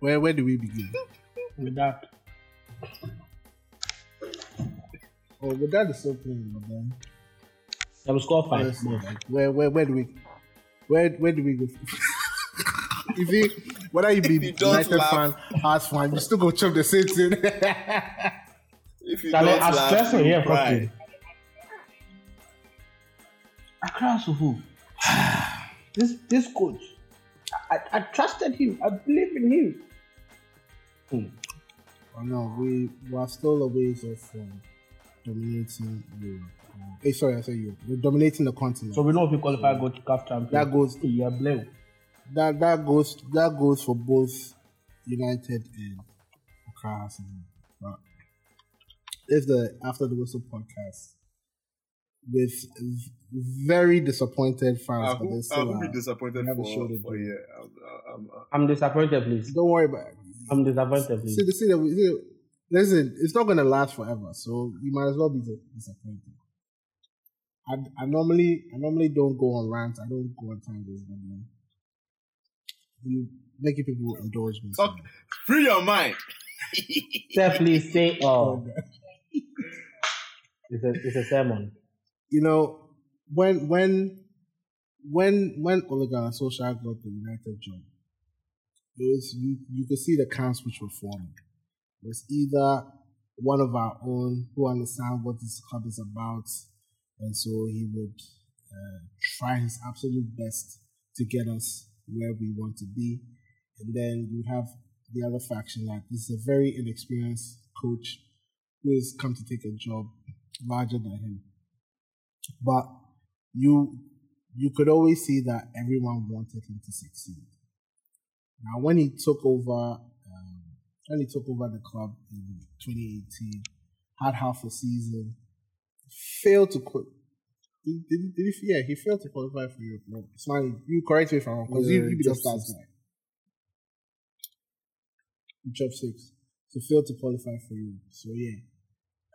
Where where do we begin? With that, Oh, but that is so playing, but then they will score five. honestly, more. like, where where where do we where where do we go? if you whether you be If you don't United laugh. fan, Hearts fan, you still go chop the same thing. If you Charlie, don't I'm laugh, stressing you here, cry. fucking. Accra Sufu. This this coach, I, I trusted him. I believe in him. Oh no, we we are still a ways off from dominating Europe. Uh, eh, sorry, I said Europe. We're dominating the continent. So we know if we qualify, go to CAF champion. That goes- Yeah, blue. that that goes that goes for both United and Accra Arsenal. But if the after the whistle podcast with very disappointed fans, I but will, they I still will be are. disappointed we have a for, show for yeah. I'm, I'm, I'm, I'm disappointed, please. Don't worry about it. I'm disappointed, please. See, the, see, the, see, the- listen, it's not going to last forever, so you might as well be disappointed. I, I normally I normally don't go on rants. I don't go on tangents. but, You making people indulge me. Talk- free your mind. Definitely please say oh. It's a it's a sermon. you know, when when when when Ole Gunnar Solskjaer got the United job, it was you you could see the camps which were forming. It was either one of our own who understand what this club is about, and so he would uh, try his absolute best to get us where we want to be, and then you have the other faction that this is a very inexperienced coach who has come to take a job larger than him but you you could always see that everyone wanted him to succeed. Now, when he took over, um, when he took over the club in 2018, had half a season, failed to quit. Did, did, did he, yeah, he failed to qualify for Europe. No, Smiley, you correct me if I'm wrong, because you, Yeah, you be the just stars guy. Dropped six. So failed to qualify for Europe. So yeah,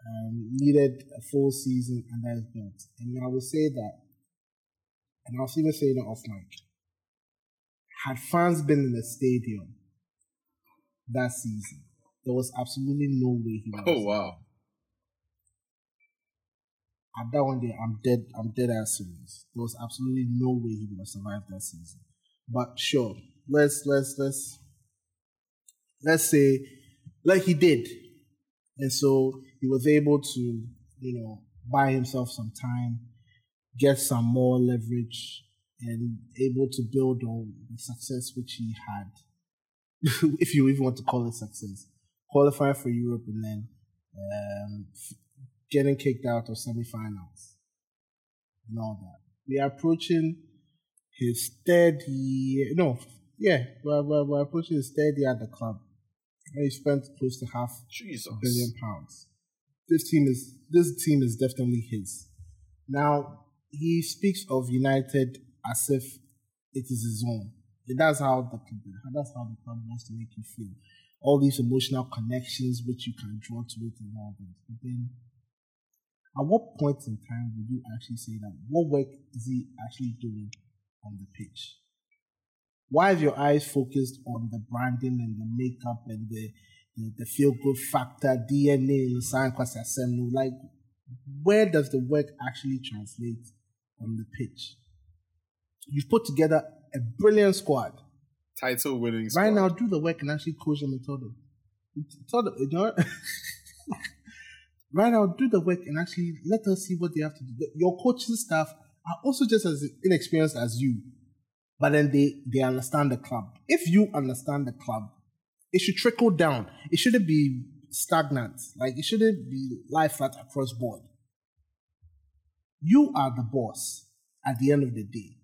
um, needed a full season under his belt. And I will say that, and I was even saying that off mic, had fans been in the stadium that season, there was absolutely no way he would. Oh wow. At that one day, I'm dead. I'm dead ass serious. There was absolutely no way he would have survived that season. But sure, let's let's let's let's say like he did, and so he was able to you know buy himself some time, get some more leverage, and able to build on the success which he had, if you even want to call it success, qualify for Europe and then um, getting kicked out of semifinals and all that. We are approaching his third year. No, yeah, we're, we're, we're approaching his third year at the club. And he spent close to half Jesus. a billion pounds. This team is this team is definitely his. Now he speaks of United as if it is his own. That's how the that's how the club wants to make you feel. All these emotional connections which you can draw to it and all that. But then at what point in time would you actually say that what work is he actually doing on the pitch? Why is your eyes focused on the branding and the makeup and the the, the feel good factor, DNA, sign Asemu? Like, where does the work actually translate on the pitch? You've put together a brilliant squad. Title winning. Right now, do the work and actually coach them and tell them. Tell them, you know, right now, do the work and actually let us see what they have to do. Your coaching staff are also just as inexperienced as you, but then they, they understand the club. If you understand the club, it should trickle down. It shouldn't be stagnant. Like it shouldn't be lie flat across board. You are the boss at the end of the day.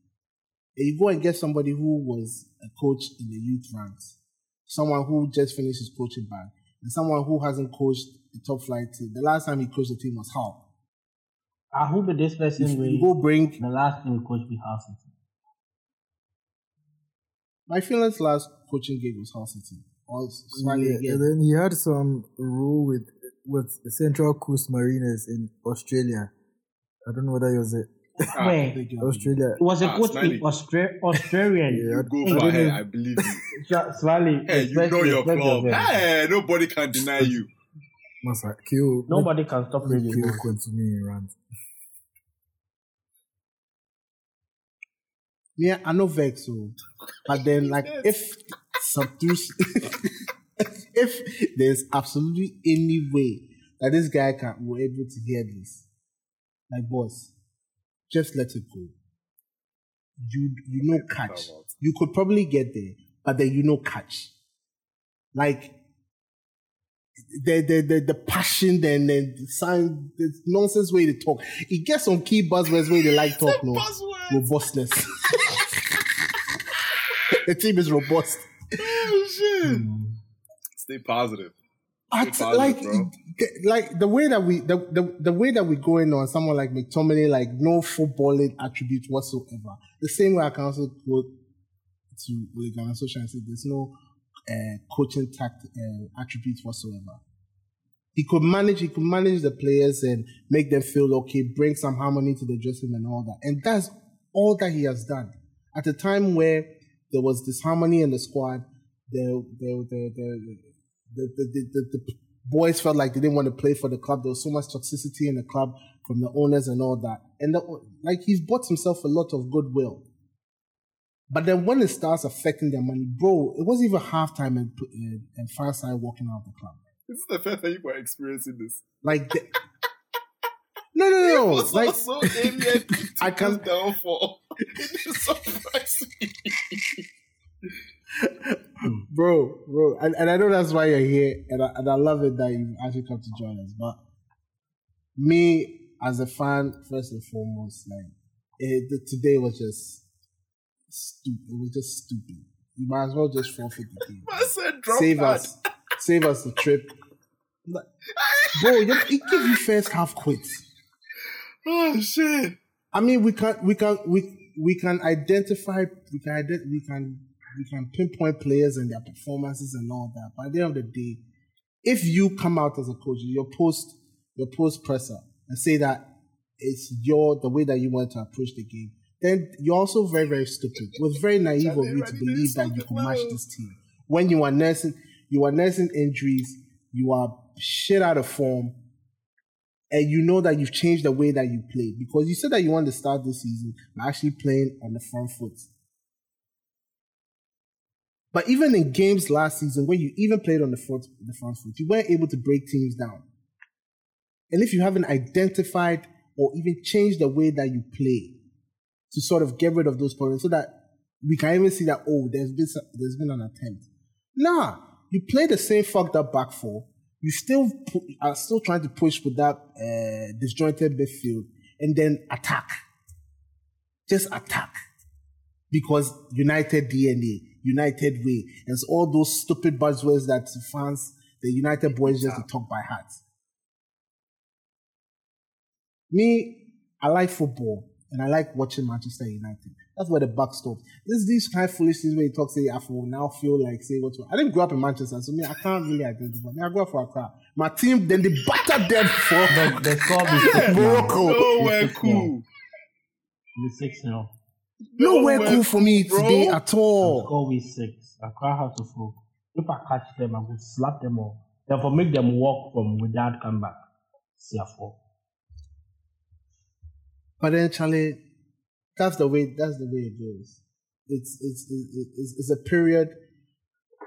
And you go and get somebody who was a coach in the youth ranks, someone who just finished his coaching bag, and someone who hasn't coached the top flight team. The last time he coached the team was Hull. I hope that this If person you will go bring the last thing we coach be Hull City. my feelings last coaching gig was Hull City. Or Yeah, and then he had some role with with the Central Coast Mariners in Australia. I don't know whether he was a Ah, Where? Big. Australia. It was a Ah, coach in Austra- Australian. You go for ahead, I believe you. Sha- Smiley. Hey, you know your especially club. Hey, nobody can deny you. Masa, kill. Nobody can stop Make reading. kill continue rant. Yeah, I know vex so, but then like if subdue, if there's absolutely any way that this guy can were able to hear this, like boss, just let it go. You you know catch. You could probably get there, but then you know catch. Like the the the, the passion and then the sign the nonsense way to talk. It gets on key buzzwords where they like talk no robustness. the team is robust. Oh, shit. Hmm. Stay positive. Like, bro. like the way that we the, the, the way that we going on someone like McTominay, like no footballing attribute whatsoever. The same way I can also go to Gunnar Solskjaer and say there's no uh, coaching tact uh, attributes whatsoever. He could manage. He could manage the players and make them feel okay, bring some harmony to the dressing and all that. And that's all that he has done. At a time where there was disharmony in the squad, the the the the, the, the, the, the, boys felt like they didn't want to play for the club. There was so much toxicity in the club from the owners and all that. And the, like he's bought himself a lot of goodwill. But then when it starts affecting their money, bro, it wasn't even halftime and and, and Fireside walking out of the club. This is the first time you were experiencing this. Like, the, no, no, no, no. It's Like, also alien to I can- this downfall. It is surprising. bro, bro, and, and I know that's why you're here, and I, and I love it that you actually come to join us. But me as a fan, first and foremost, like it, the, today was just stupid. It was just stupid. You might as well just forfeit the game. Save that. us, save us the trip. Like, bro, you, it gives you first half quits. Oh shit. I mean, we can we can we we can identify we can ident- we can we can pinpoint players and their performances and all that. But at the end of the day, if you come out as a coach, your post your post presser and say that it's your the way that you want to approach the game, then you're also very very stupid. It was very naive of you to believe that you can match this team when you are nursing you are nursing injuries, you are shit out of form and you know that you've changed the way that you play because you said that you want to start this season by actually playing on the front foot. But even in games last season, when you even played on the front, the front foot, you weren't able to break teams down. And if you haven't identified or even changed the way that you play to sort of get rid of those problems, so that we can even see that oh, there's been some- there's been an attempt. Nah, you play the same fucked up back four. You still pu- are still trying to push with that uh, disjointed midfield and then attack. Just attack. Because United DNA, United way, and it's all those stupid buzzwords that fans, the United boys just talk by heart. Me, I like football and I like watching Manchester United. That's where the buck stops. This these kind of foolish things where you talk, say, I feel now feel like say what I didn't grow up in Manchester, so me, I can't really identify. Me, I grew up for Accra. My team, then they battered them for The, the score be six now. Morocco. Nowhere Six cool. Be six now. Nowhere cool for me bro. today at all. Score be six. Accra House to Folk. If I catch them, I will slap them all. Therefore, make them walk from without comeback. Therefore, But then, Charlie, that's the way. That's the way it goes. It's it's it's, it's, it's a period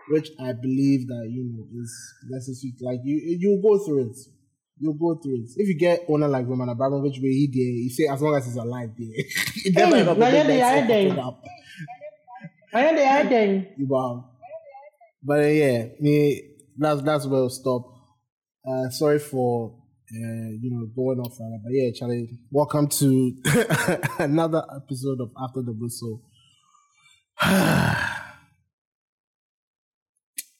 which I believe that you know is necessary. Like you, you'll go through it. You'll go through it. If you get owner like Roman Abramovich, where he there, you say as long as he's alive, there. It Hey, now be you're the next idea. fucking up. I am the idea. You. But uh, yeah, me that's that's where we'll stop. Uh, sorry for uh, you know going off on that, but yeah, Charlie, welcome to another episode of After the Whistle.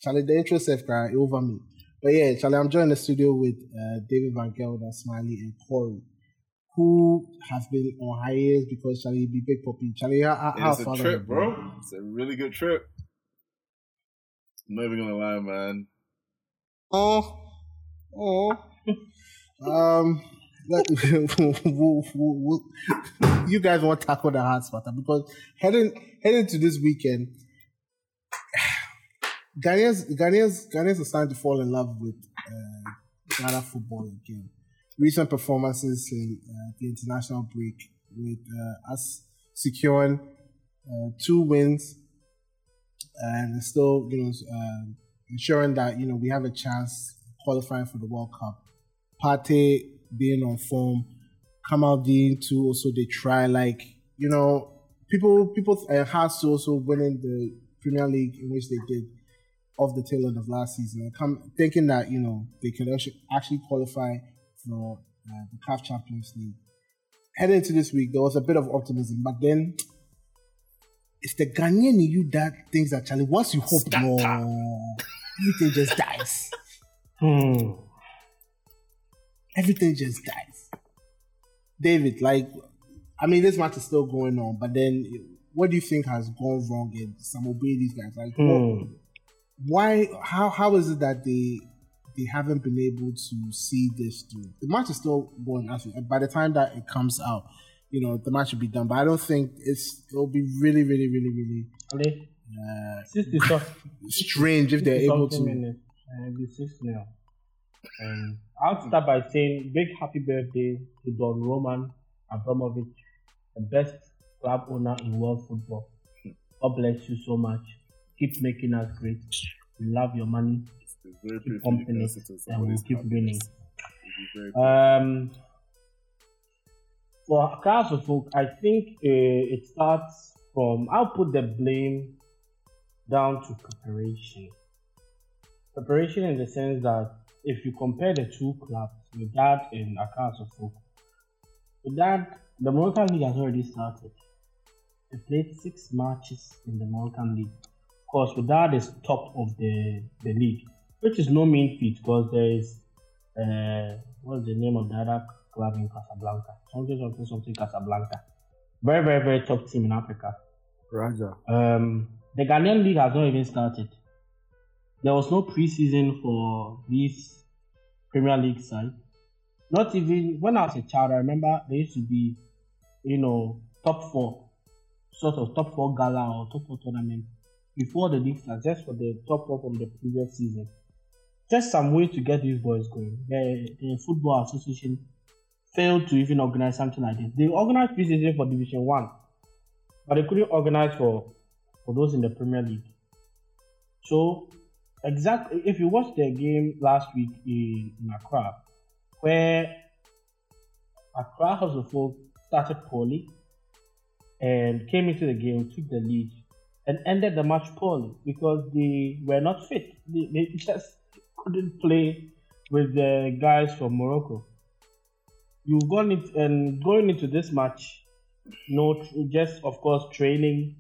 Charlie, the intro safe cry over me. But yeah, Charlie, I'm joined in the studio with uh, David Van Gelder, Smiley, and Corey, who have been on hiatus because Charlie be big puppy. Charlie, how, how, It's a trip, bro. It's a really good trip. I'm not even gonna lie, man. Oh, oh. um, Let- we'll- we'll- we'll- you guys want to tackle the hard spot because heading heading to this weekend, Ghanaians Ghanaians Ghanaians are starting to fall in love with uh, Ghana football again. Recent performances in uh, the international break with uh, us securing uh, two wins and still, you know, uh, ensuring that you know we have a chance qualifying for the World Cup. Partey being on form, Kamaldeen too. Also, they try like you know people people uh, Hearts to also winning the Premier League in which they did off the tail end of last season. Come thinking that you know they could actually actually qualify for uh, the CAF Champions League. Heading into this week, there was a bit of optimism, but then it's the Ghanaian in you that thinks that Charlie. Once you hope more, everything just dies. Hmm. Everything just dies. David, like, I mean, this match is still going on, but then what do you think has gone wrong in some obey these guys? Like, what- Hmm. Why? How? How is it that they they haven't been able to see this through? The match is still going. Actually, by the time that it comes out, you know, the match will be done. But I don't think it's. It'll be really, really, really, really Ali, uh, so- strange if they're able to. minutes, and be 6 now. And I'll start by saying big happy birthday to Don Roman Abramovich, the best club owner in world football. God bless you so much. Keep making us great. We love your money Keep it, and we'll keep winning. It'll be very Um, for Council Folk, I think uh, it starts from, I'll put the blame down to preparation. Preparation in the sense that if you compare the two clubs, Wydad and Council Folk, Wydad, the Moroccan League has already started. They played six matches in the Moroccan League. Course, Wydad is top of the, the league, which is no mean feat because there is uh, what's the name of the other club in Casablanca? Something, something, something Casablanca. Very, very, very top team in Africa. Raja. Um, the Ghanaian league has not even started. There was no preseason for this Premier League side. Not even when I was a child, I remember there used to be, you know, top four, sort of top four gala or top four tournament before the league starts, just for the top four from the previous season. Just some way to get these boys going. The, the Football Association failed to even organize something like this. They organized preseason for Division One, but they couldn't organize for for those in the Premier League. So, exactly, if you watch the game last week in, in Accra, where Accra Hearts of Oak started poorly and came into the game, took the lead, and ended the match poorly because they were not fit. They, they just couldn't play with the guys from Morocco. You've gone and going into this match, no, just of course training.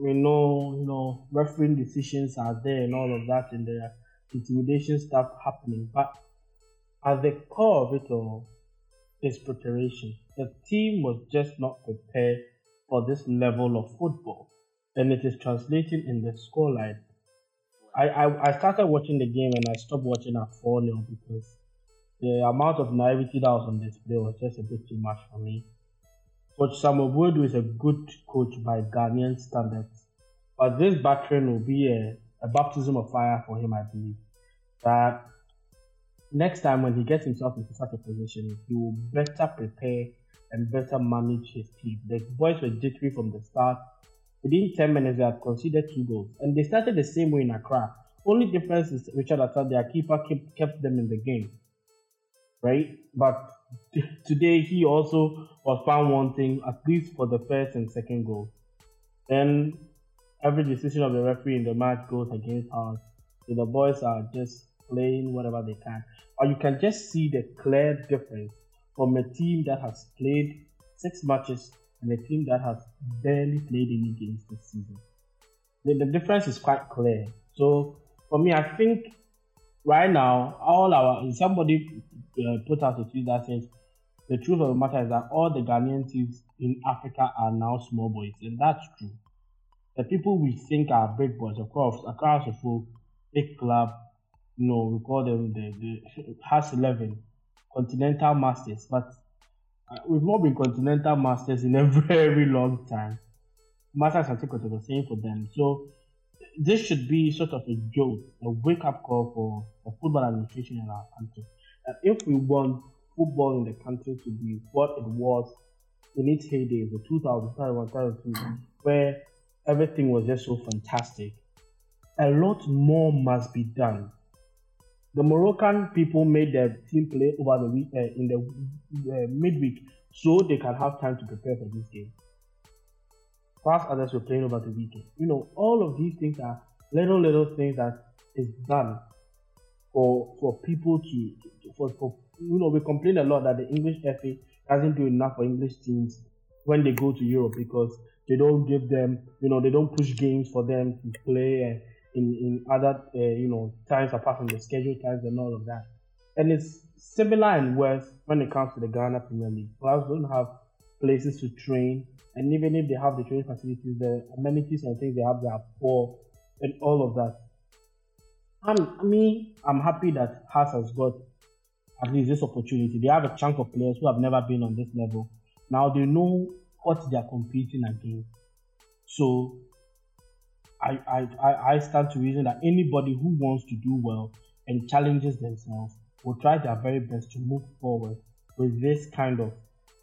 We know, you know, refereeing decisions are there and all of that, and the intimidation stuff happening. But at the core of it all is preparation. The team was just not prepared for this level of football, and it is translating in the scoreline. I, I, I started watching the game and I stopped watching at 4 0 because the amount of naivety that was on display was just a bit too much for me. Coach Samuel Boadu is a good coach by Ghanaian standards, but this battering will be a, a baptism of fire for him, I believe. That next time when he gets himself into such a position, he will better prepare and better manage his team. The boys were jittery from the start. Within 10 minutes, they had conceded two goals. And they started the same way in Accra. Only difference is Richard Assad, their keeper, kept, kept them in the game. Right? But t- today, he also was found wanting, at least for the first and second goal. Then every decision of the referee in the match goes against ours. So the boys are just playing whatever they can. Or you can just see the clear difference from a team that has played six matches and a team that has barely played any games this season. The, the difference is quite clear. So for me, I think right now, all our somebody uh, put out a tweet that says the truth of the matter is that all the Ghanaian teams in Africa are now small boys, and that's true. The people we think are big boys, of course, across the full big club, you know, we call them the, the Has 11, continental masters, but we've not been continental masters in a very long time. Masters and Tickets the same for them. So this should be sort of a joke, a wake up call for the football administration in our country. That if we want football in the country to be what it was in its heyday, the 2001 2002, where everything was just so fantastic, a lot more must be done. The Moroccan people made their team play over the week uh, in the uh, midweek so they can have time to prepare for this game. Whilst others were playing over the weekend. You know, all of these things are little little things that is done for for people to for, for you know we complain a lot that the English FA doesn't do enough for English teams when they go to Europe because they don't give them you know they don't push games for them to play uh, in in other uh, you know times apart from the schedule times and all of that. And it's similar and worse when it comes to the Ghana Premier League. Clubs don't have places to train, and even if they have the training facilities, the amenities and things they have they are poor, and all of that. I'm, I mean, I'm happy that Hearts has got at least this opportunity. They have a chunk of players who have never been on this level. Now they know what they are competing against. So I, I, I stand to reason that anybody who wants to do well and challenges themselves will try their very best to move forward with this kind of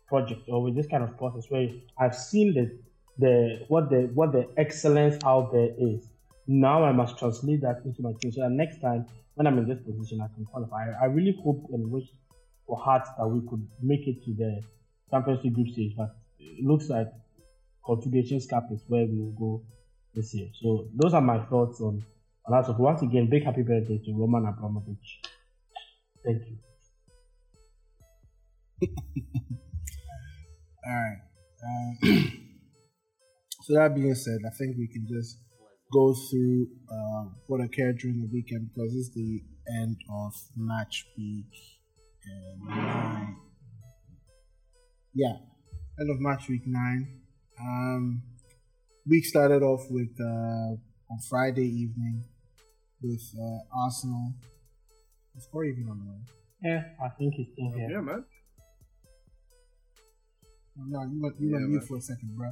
project or with this kind of process where I've seen the the what the what the excellence out there is. Now I must translate that into my team so that next time when I'm in this position I can qualify. I, I really hope and wish for heart that we could make it to the Champions League group stage, but it looks like Confederations Cup is where we will go this year. So those are my thoughts on. So once again, big happy birthday to Roman Abramovich. Thank you. All right. Um, so that being said, I think we can just go through uh, what occurred during the weekend because it's the end of match week nine. Yeah, end of match week nine. Um, week started off with uh, on Friday evening with uh, Arsenal. Is Corey even on the line? Yeah, I think he's still here. Yeah, man. Oh, No, you went you Yeah, went man. mute for a second, bro.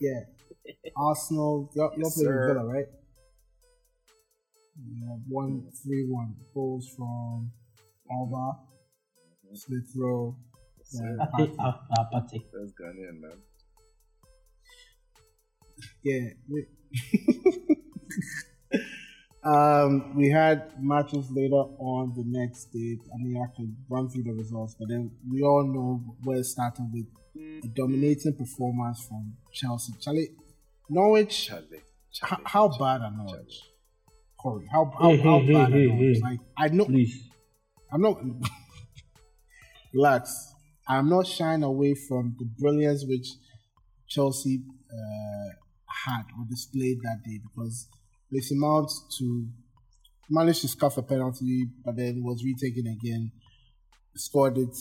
Yeah, Arsenal. You're, you're Yes, playing with Villa, right? Yeah, one three one goals from Auba, Smith Rowe, Sir, Yeah. I think after Partey. That's Ghanaian, man. Yeah. we- um, we had matches later on the next day. I mean, I could run through the results, but then we all know where it started with a dominating performance from Chelsea. Charlie, Norwich. Charlie. How, Charlie. how bad are Norwich? Corey, how how, Hey, how hey, bad hey, are Norwich? hey. Like I know, Please. I'm not. relax. I'm not shying away from the brilliance which Chelsea uh, had or displayed that day because Mason Mount to managed to scuff a penalty, but then was retaken again, scored it,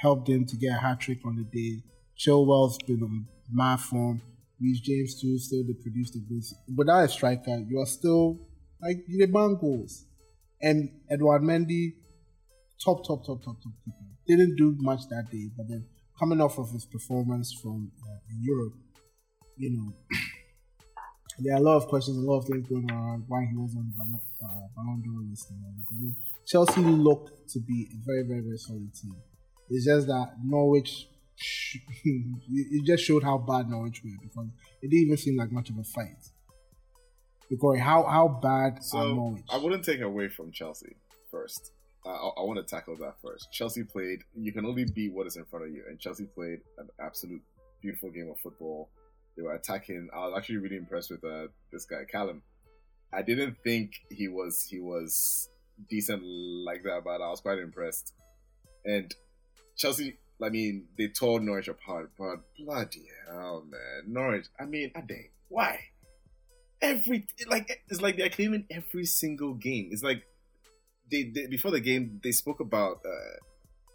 helped him to get a hat trick on the day. Chilwell's been on mad form. Reece James too still they produced the goals. Without a striker, you are still like you ban goals. And Edward Mendy, top, top, top, top, top keeper. Didn't do much that day, but then coming off of his performance from uh, Europe, you know, there are a lot of questions, a lot of things going on why he was on the Ballon, uh, d'Or list. And all that. But then Chelsea looked to be a very, very, very solid team. It's just that Norwich, it just showed how bad Norwich were because it didn't even seem like much of a fight. Because how how bad are So Norwich? I wouldn't take away from Chelsea first. I, I, I want to tackle that first. Chelsea played. You can only beat what is in front of you, and Chelsea played an absolute beautiful game of football. They were attacking. I was actually really impressed with uh, this guy Callum. I didn't think he was he was decent like that, but I was quite impressed. And Chelsea, I mean, they tore Norwich apart, but bloody hell, man, Norwich. I mean, Ade, why? Every like it's like they're claiming every single game. It's like they, they before the game they spoke about uh,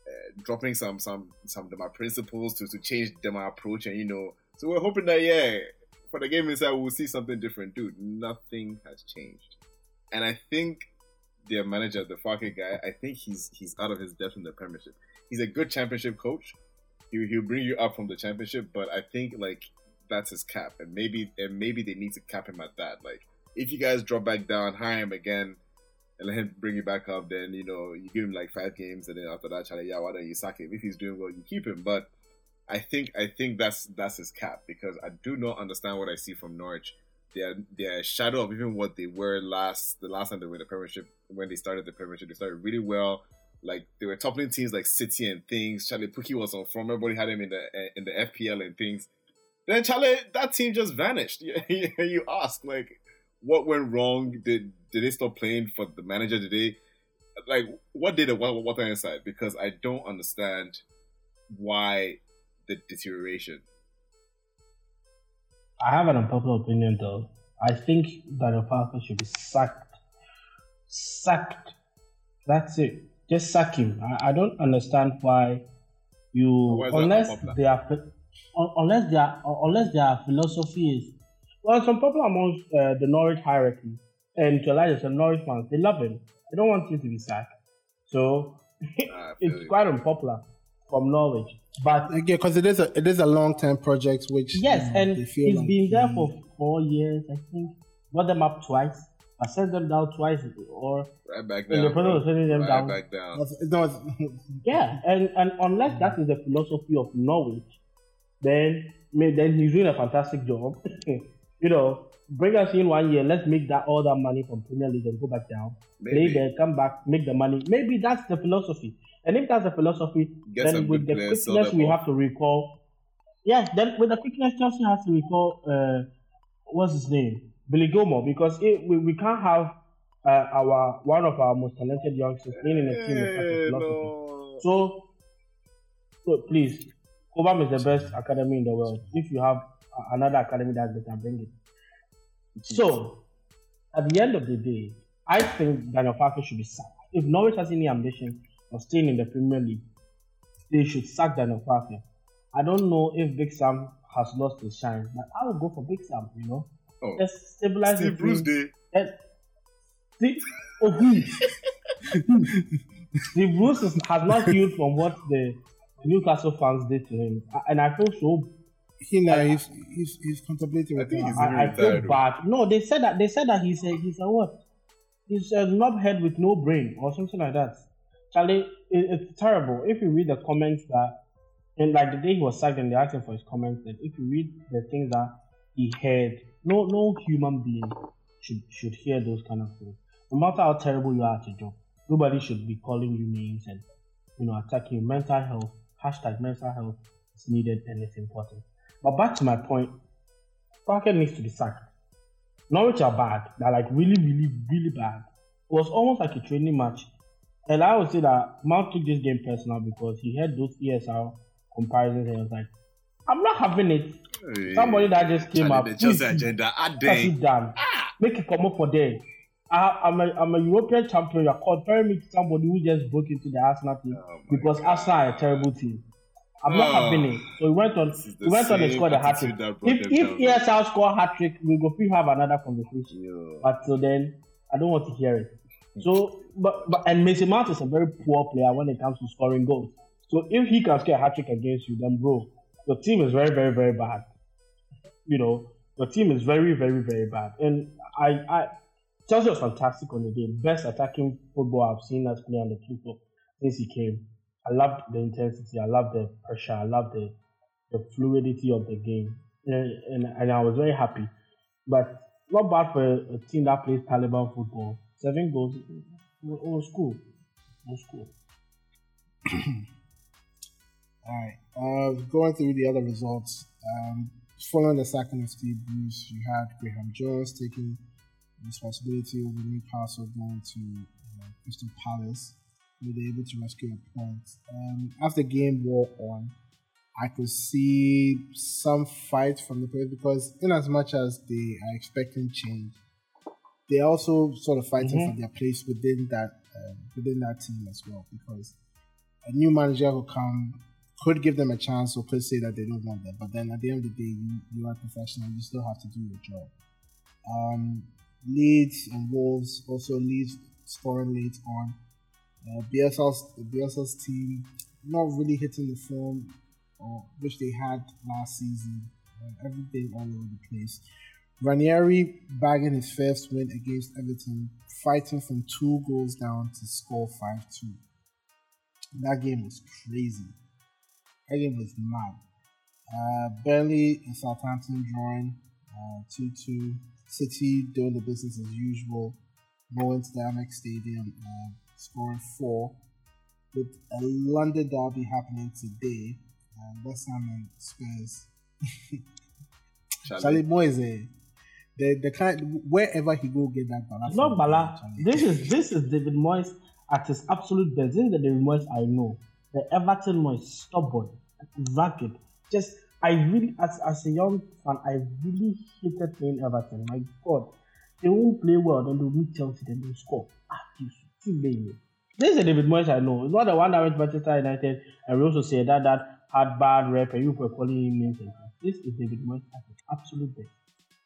uh, dropping some some some of my principles to to change them approach, and you know, so we're hoping that yeah, for the game inside we'll see something different, dude. Nothing has changed, and I think their manager, the Farke guy, I think he's he's out of his depth in the Premiership. He's a good Championship coach. He he'll bring you up from the Championship, but I think like that's his cap, and maybe and maybe they need to cap him at that. Like if you guys drop back down, hire him again, and let him bring you back up, then you know you give him like five games, and then after that, Charlie, yeah, why don't you sack him? If he's doing well, you keep him. But I think I think that's that's his cap because I do not understand what I see from Norwich. They're they're a shadow of even what they were last the last time they were in the Premiership when they started the Premiership. They started really well. Like they were toppling teams like City and things. Charlie Pukki was on form. Everybody had him in the in the FPL and things. Then Charlie, that team just vanished. You, ask like, what went wrong? Did did they stop playing for the manager? Did they like what did the what, what inside? Because I don't understand why the deterioration. I have an unpopular opinion though. I think Daniel Farke should be sacked. Sacked. That's it. Just sack him. I, I don't understand why you Why is that unless unpopular? they are un- unless their unless their philosophy is well some people amongst uh, the Norwich hierarchy and to a large extent Norwich fans they love him. They don't want him to be sacked. So Ah, it's quite unpopular from Norwich. But Again, because it is a it is a long term project, which Yes, um, and they feel he's like been there he- for four years, I think. Got them up twice. I sent them down twice, or right back in down. the process of sending them right down. back down. No, Yeah, and, and unless that is the philosophy of Norwich, then may- then he's doing a fantastic job. you know, bring us in one year. Let's make that all that money from Premier League and go back down. Play Maybe there, come back, make the money. Maybe that's the philosophy. And if that's the philosophy, Get then with the quickness we have to recall. Yes, then with the quickness, Chelsea has to recall. Uh, what's his name? Billy Gilmour, because it, we, we can't have uh, our one of our most talented youngsters playing in a team with such a Eh, philosophy. no. So, so please, Cobham is the best academy in the world. If you have another academy that they can bring it. So, at the end of the day, I think Daniel Farke should be sacked. If Norwich has any ambition of staying in the Premier League, they should sack Daniel Farke. I don't know if Big Sam has lost his shine, but I will go for Big Sam, you know. Oh, Just stabilize the Bruce team. Day. And Steve, oh, who? Steve Bruce is, has not healed from what the Newcastle fans did to him, and I feel so. he now he's, he's he's contemplating I with think he's I, I feel retired, bad. No, they said that they said that he's a he's a what? He's a knobhead with no brain or something like that. Charlie, it, it's terrible. If you read the comments that, and like the day he was sacked and they asked him for his comments, and if you read the things that he heard, no no human being should should hear those kind of things. No matter how terrible you are at your job, nobody should be calling you names and you know attacking you. Mental health hashtag mental health is needed and it's important. But back to my point, Parker needs to be sacked. Norwich are bad. They're like really, really, really bad. It was almost like a training match. And I would say that Mount took this game personal because he had those ESR comparisons and he was like, I'm not having it. Hey, Somebody that just came up. Just agenda. Ah, Pass dang. it down. Make it come up for them. I, I'm, a, I'm a European champion. You're comparing me to somebody who just broke into the Arsenal team Oh because God. Arsenal are a terrible team. I'm not Oh. having it. So he went on. He went on and scored a hat trick. attitude that brought If if. ESR score hat trick, we go free have another conversation. Yo. But till then, I don't want to hear it. So, but, but and Mason Mount is a very poor player when it comes to scoring goals. So if he can score a hat trick against you, then bro, your team is very, very, very bad. You know, your team is very, very, very bad. And I, I Chelsea was fantastic on the day. Best attacking football I've seen us play on the field since he came. I loved the intensity. I loved the pressure. I loved the the fluidity of the game, and, and, and I was very happy. But not bad for a team that plays Taliban football. Seven goals, cool. It was cool. All right. Uh, going through the other results, um, following the sacking of Steve Bruce, you had Graeme Jones taking responsibility over Newcastle going to uh, Crystal Palace. They were able to rescue a point. Um, the game wore on, I could see some fight from the players because, in as much as they are expecting change, they also sort of fighting Mhm. for their place within that um, within that team as well. Because a new manager who come could give them a chance or could say that they don't want them. But then at the end of the day, you, you are professional. You still have to do your job. Um, Leeds and Wolves also Leeds scoring late on. Uh, BSL's BSL's team not really hitting the form or which they had last season. Uh, everything all over the place. Ranieri bagging his first win against Everton, fighting from two goals down to score 5 2. That game was crazy. That game was mad. Uh, Burnley and Southampton drawing 2 uh, 2. City doing the business as usual, going to the Amex Stadium, uh, scoring 4. With a London derby happening today, uh, West Ham and Spurs. Charlie Moyes the the kind wherever he go get that Bala. It's not Bala. This is this is David Moyes at his absolute best. This is the David Moyes I know. The Everton Moyes, stubborn, ragged. Just I really as as a young fan, I really hated playing Everton. My God, they won't play well. Then they'll meet Chelsea. Then they'll score. Ah, this is the David Moyes I know. It's not the one that went to Manchester United and we also say that that had bad rep and you were calling him names. This is David Moyes at his absolute best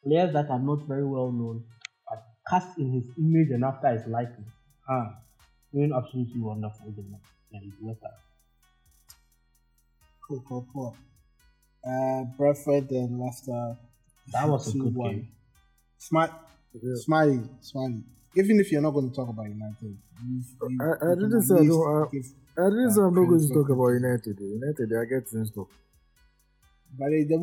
players that are not very well known but cast in his image and after his likeness. Ah, doing absolutely wonderful the yeah, better. Cool, cool, cool. Uh, Brentford and Leicester. That was a good one. game. Smart, yeah. Smiley, Smiley. Even if you're not going to talk about United, you've, you've, I, I didn't say I don't. I, I didn't say I'm not going to talk about United. United, I get things to. But they, they,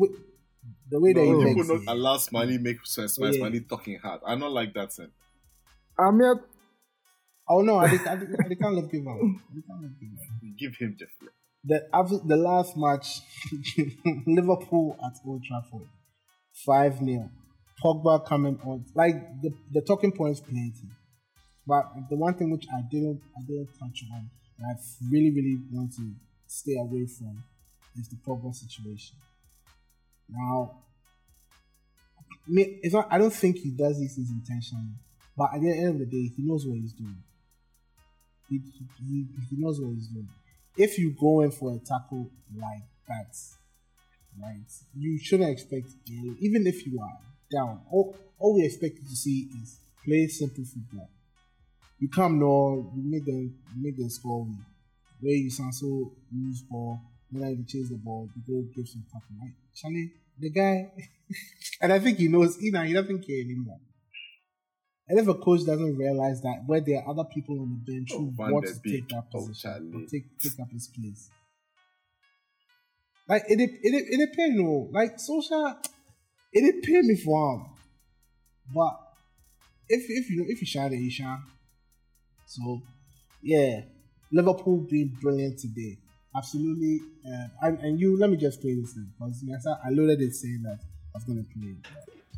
the way that no, he people not allow Smiley make sense. Yeah. Smiley talking hard. I not like that sense. I'm here. Oh no, I, I, I, I can't let him out. Give him the. The after the last match, Liverpool at Old Trafford, five 0 Pogba coming on. Like the, the talking points plenty, but the one thing which I didn't I didn't touch on, and I really really want to stay away from, is the Pogba situation. Now, it's not, I don't think he does these things intentionally, but at the end of the day, he knows what he's doing. He, he, he knows what he's doing. If you go in for a tackle like that, right, you shouldn't expect, even if you are down, all, all we expect you to see is play simple football. You come no, you make them make them score where you sound so lose when you chase the ball, you go give some tackle. Right? Charlie, the guy, and I think he knows, you know, he doesn't care anymore. And if a coach doesn't realize that where there are other people on the bench who oh, want to take that position, or take, take up his place. Like it, it, it, it depends, no. Like social, it depends me for him. But if if you if you shine it, you. So yeah, Liverpool being brilliant today absolutely. Uh, and, and, you, let me just play this thing because I loaded it saying that I was going to play.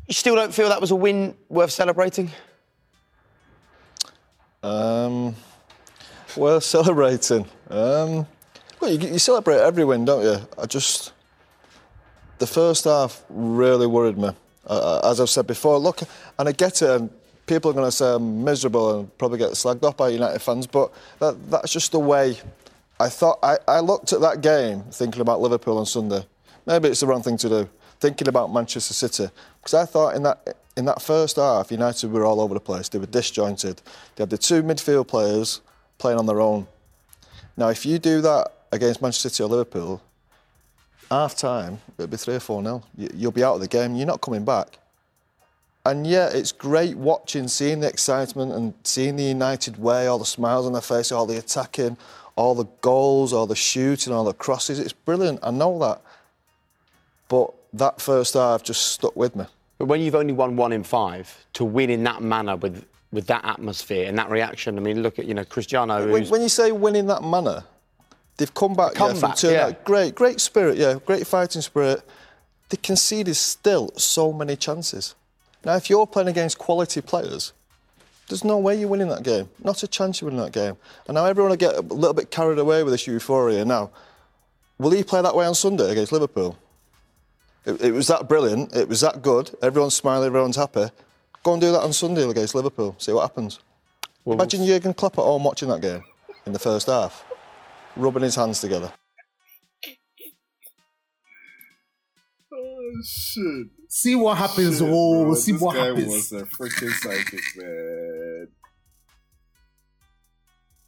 You still don't feel that was a win worth celebrating? Um, worth celebrating. Um, well, you, you celebrate every win, don't you? I just the first half really worried me. Uh, as I've said before, look, and I get it. And people are going to say I'm miserable and probably get slagged off by United fans, but that, that's just the way I thought I, I looked at that game thinking about Liverpool on Sunday. Maybe it's the wrong thing to do. Thinking about Manchester City because I thought in that in that first half United were all over the place. They were disjointed. They had the two midfield players playing on their own. Now, if you do that against Manchester City or Liverpool, half time it'll be three or four nil. You'll be out of the game. You're not coming back. And yeah, it's great watching, seeing the excitement and seeing the United way, all the smiles on their face, all the attacking, all the goals, all the shooting, all the crosses. It's brilliant. I know that. But that first half just stuck with me. But when you've only won one in five, to win in that manner with with that atmosphere and that reaction, I mean, look at you know Cristiano. When, when you say win in that manner, they've come back. Come yeah, back, yeah. Great, great spirit. Yeah, great fighting spirit. They conceded still so many chances. Now, if you're playing against quality players, there's no way you're winning that game. Not a chance you're winning that game. And now everyone will get a little bit carried away with this euphoria. Now, will he play that way on Sunday against Liverpool? It, it was that brilliant. It was that good. Everyone's smiling. Everyone's happy. Go and do that on Sunday against Liverpool. See what happens. Well, Imagine Jurgen Klopp at home watching that game in the first half, rubbing his hands together. Oh shit! See what happens. Shit, oh, bro. see this what guy happens. was a freaking psychic, man.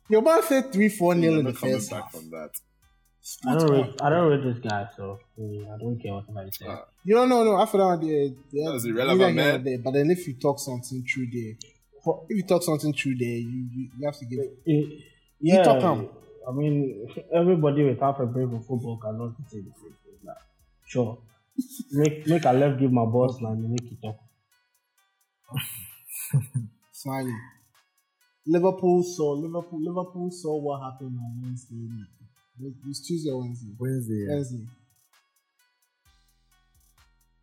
Your man said three four nil in Never the coming first back half. from that. I don't rate. I don't rate this guy, so I don't care whatever he says. Ah. You don't know, no. After that, yeah, yeah, That was irrelevant, neither here man. there. But then if you talk something true there, if you talk something true there, you you, you have to give. Eh, yeah, talk am. I mean, everybody with half a brain for football cannot say the same thing. Sure, make make a left give my boss line and make it up. Smiley. Liverpool saw Liverpool. Liverpool saw what happened on Wednesday. night. It was Tuesday or Wednesday. Wednesday. Yeah. Wednesday.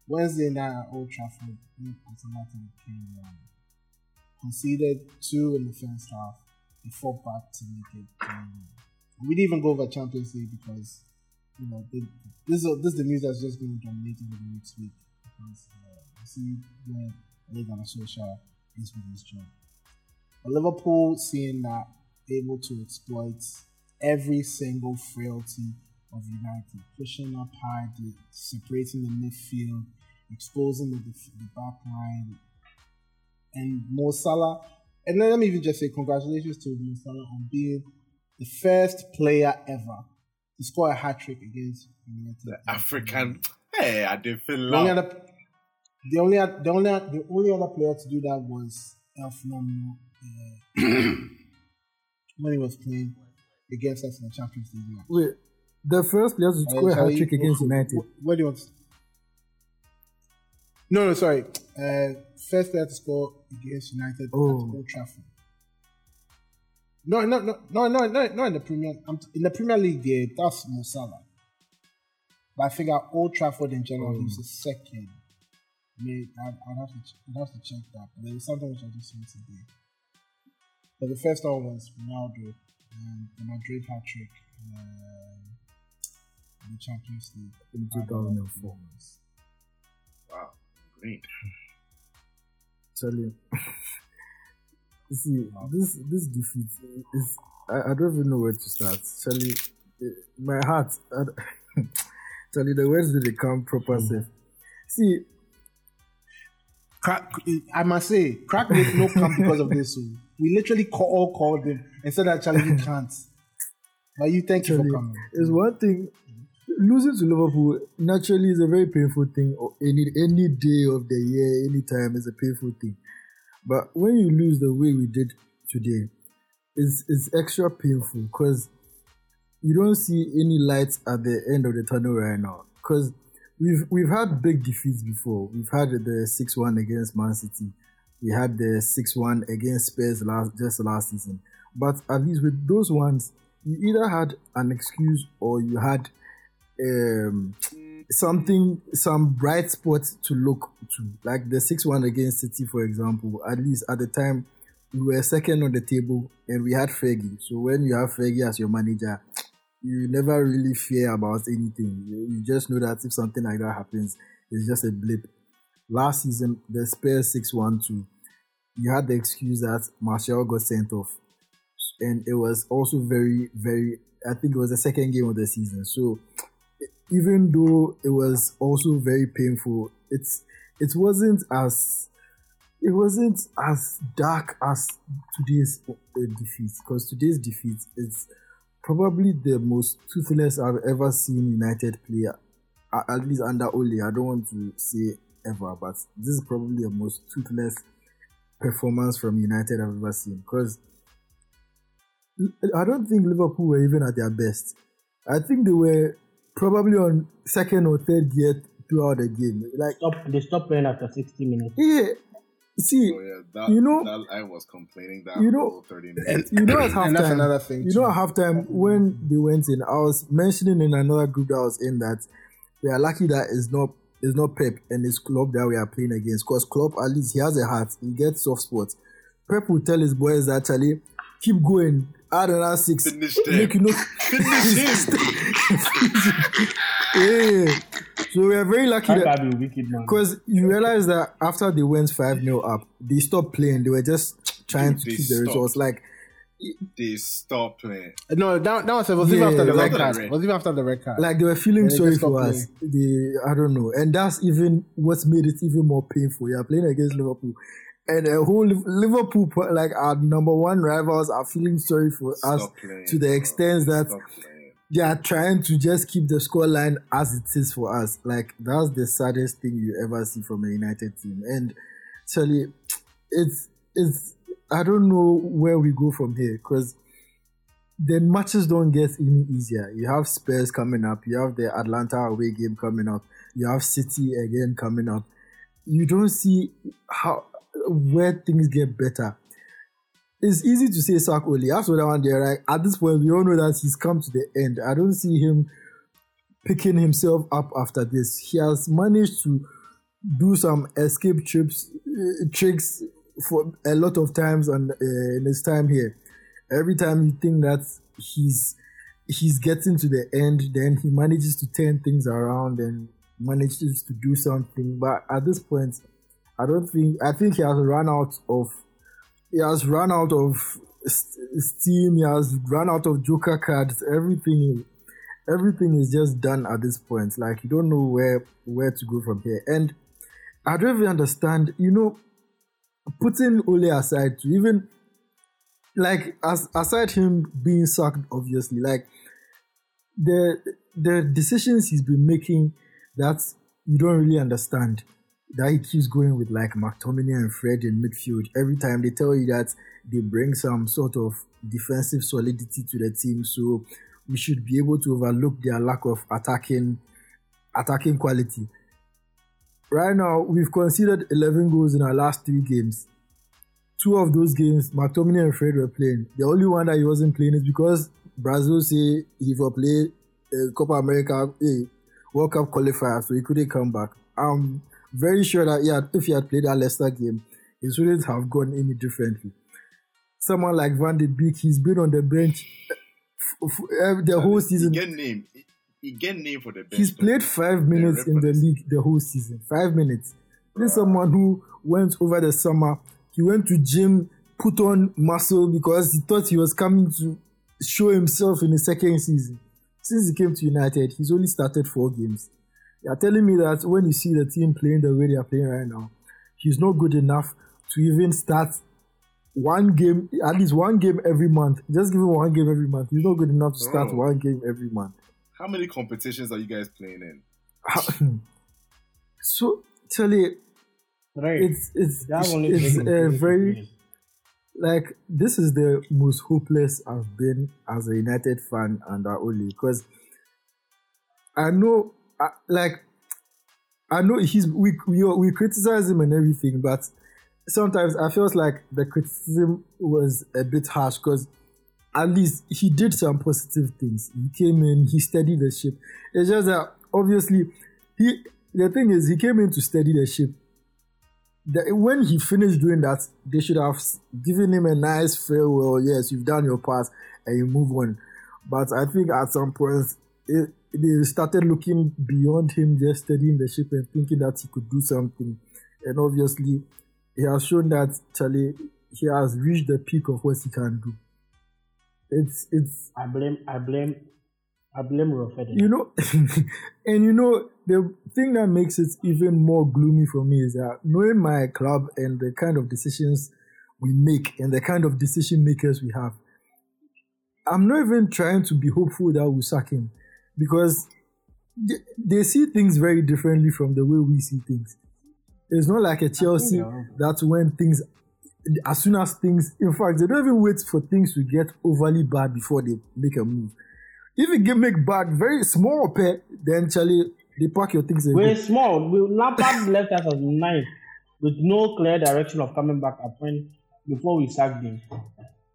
Wednesday night at Old Trafford, Newcastle United came um, conceded two in the first half. They fought back to make it. Um, we didn't even go over Champions League because you know they, this is this is the news that's just going to dominate over the next week because uh, we see Ole Gunnar Solskjaer is with his job. But Liverpool seeing that able to exploit every single frailty of United, pushing up high, separating the midfield, exposing the, the back line, and Mo Salah. And let me even just say congratulations to Mo Salah on being the first player ever to score a hat trick against United. The African. Hey, I did feel The only other, the only, the only, the only other player to do that was El Phenomenal uh, when he was playing against us in the Champions League. Wait, the first player to Uh, score a hat trick against wh- United. wh- What do you want? No, no, sorry. Uh, first player to score against United Oh. at Old Trafford. No, no, no, no, no, no, not in the Premier. I'm t- in the Premier League. There, that's Mo Salah. But I think at Old Trafford in general, he's the second. May I'd, I'd have to ch- I'd have to check that. But there was something which I just saw today. But the first one was Ronaldo and the Madrid hat trick uh, in the Champions League In 2004. Wow, great. Tell you. See, this this defeat is I, I don't even know where to start. Charlie, eh, my heart. I, Charlie, the words they come proper safe. See, Crack, I must say, crack did no come because of this. We literally call, all called him and said that Charlie you can't. But you thank you for coming. it's one thing. Losing to Liverpool naturally is a very painful thing. Or any any day of the year, any time is a painful thing. But when you lose the way we did today, it's it's extra painful because you don't see any lights at the end of the tunnel right now. Because we've we've had big defeats before. We've had the six one against Man City. We had the six one against Spurs last just last season. But at least with those ones, you either had an excuse or you had um, something, some bright spot to look to. Like the 6 1 against City, for example. At least at the time, we were second on the table and we had Fergie. So when you have Fergie as your manager, you never really fear about anything. You, you just know that if something like that happens, it's just a blip. Last season, the Spurs 6 1 2, you had the excuse that Martial got sent off and it was also very, very. I think it was the second game of the season. So even though it was also very painful, it's it wasn't as it wasn't as dark as today's uh, defeat because today's defeat is probably the most toothless I've ever seen United play. At least under Ole, I don't want to say ever, but this is probably the most toothless performance from United I've ever seen because I don't think Liverpool were even at their best. I think they were probably on second or third gear throughout the game. Like, Stop. They stopped playing after 60 minutes. yeah, see, So yeah, that, You know- that I was complaining that you know- 30 minutes. you know at And that's another thing. you too. know at halftime when they went in, I was mentioning in another group that I was in that we are lucky that it's not it's not Pep and his club that we are playing against. Because Klopp at least he has a heart, he gets soft spots. Pep will tell his boys actually keep going, add another six, Finish them. make you know Finish him. yeah. So we are very lucky That that be wicked man. because you realize that after they went 5 0 up, they stopped playing. They were just trying Dude, to they keep the stopped. results. Like, They stopped playing. No, that, that was, it was Yeah, even after the like- red card. It was even after the red card. like they were feeling Yeah, they sorry just for us. They, I don't know. And that's even what made it even more painful. You're playing against Liverpool and the whole Liverpool, like our number one rivals, are feeling sorry for Stop us playing, to the bro. extent that they are trying to just keep the scoreline as it is for us. Like that's the saddest thing you ever see from a United team. And actually, it's it's I don't know where we go from here because the matches don't get any easier. You have Spurs coming up. You have the Atalanta away game coming up. You have City again coming up. You don't see how where things get better. It's easy to say sack Ole. After that one there, right? At this point, we all know that he's come to the end. I don't see him picking himself up after this. He has managed to do some escape trips, uh, tricks for a lot of times and uh, in his time here. Every time you think that he's he's getting to the end, then he manages to turn things around and manages to do something. But at this point, I don't think I think he has run out of he has run out of steam. He has run out of joker cards. Everything everything is just done at this point. Like you don't know where where to go from here. And I don't even understand. You know, putting Ole aside to even like as aside him being sacked, obviously, like the the decisions he's been making that you don't really understand. That he keeps going with like McTominay and Fred in midfield. Every time they tell you that they bring some sort of defensive solidity to the team, so we should be able to overlook their lack of attacking attacking quality. Right now, we've conceded 11 goals in our last three games. Two of those games, McTominay and Fred were playing. The only one that he wasn't playing is because Brazil say he will play uh, Copa America eh, World Cup qualifier, so he couldn't come back. I'm very sure that had, if he had played that Leicester game, it wouldn't have gone any differently. Someone like Van de Beek, he's been on the bench f- f- uh, the whole season. He get name. He, get name for the bench. He's played five minutes in the league the whole season. Five minutes. This is someone who went over the summer. He went to gym, put on muscle because he thought he was coming to show himself in the second season. Since he came to United, he's only started four games. You are telling me that when you see the team playing the way they are playing right now, he's not good enough to even start one game, at least one game every month. Just give him one game every month. He's not good enough to start Oh. one game every month. How many competitions are you guys playing in? so Charlie, Right. it's it's That it's, it's a very like this is the most hopeless I've been as a United fan under Ole because I know Like I know he's we we we criticize him and everything, but sometimes I felt like the criticism was a bit harsh because at least he did some positive things. He came in, he steadied the ship. It's just that obviously he the thing is he came in to steady the ship. When he finished doing that, they should have given him a nice farewell. Yes, you've done your part and you move on. But I think at some point it, they started looking beyond him, just steadying the ship and thinking that he could do something. And obviously, he has shown that Charlie he has reached the peak of what he can do. It's it's I blame. I blame. I blame Rofedin. you know, and you know the thing that makes it even more gloomy for me is that knowing my club and the kind of decisions we make and the kind of decision makers we have, I'm not even trying to be hopeful that we'll sack him because they, they see things very differently from the way we see things. It's not like a Chelsea you're- that when things, as soon as things, in fact, they don't even wait for things to get overly bad before they make a move. If you get make bad, very small pay, then Charlie, they pack your things We're go. small. We Lampard left us as ninth with no clear direction of coming back up when before we sacked him.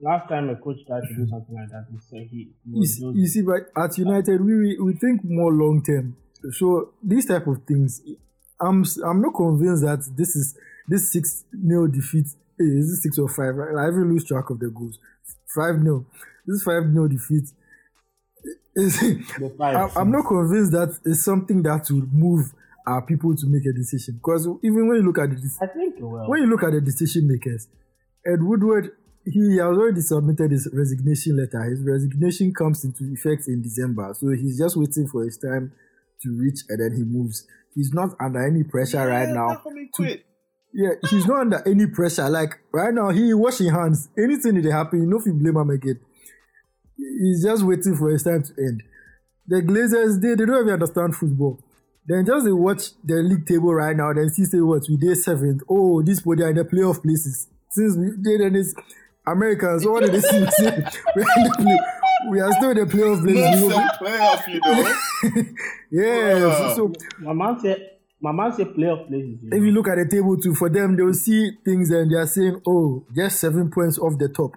Last time a coach tried to do something like that, he said he, You see, you see, but at United, we, we we think more long term. So these type of things, I'm I'm not convinced that this is this six 0 defeat. eh, Is this six or five? Right? I even lose track of the goals. Five 0 This five 0 defeat. Is, The five, I'm, not convinced that it's something that will move our people to make a decision. Because even when you look at the I think it will. when you look at the decision makers, Ed Woodward, he has already submitted his resignation letter. His resignation comes into effect in December, so he's just waiting for his time to reach, and then he moves. He's not under any pressure right now. To. Yeah, he's not under any pressure. Like right now, he washing hands. Anything that happen, you know if you blame him again. He's just waiting for his time to end. The Glazers, they, they don't even understand football. Then just they watch the league table right now, then see say what we did seventh. Oh, this body are in the playoff places. Since we did and it's Americans, what did they see? We we're in the play, we are still in the playoff places. We Most go- of playoff, you know. Oh, yeah, Wow. so, so My man said, my man said playoff places. You if know. you look at the table too, for them, they'll see things and they're saying, oh, just seven points off the top.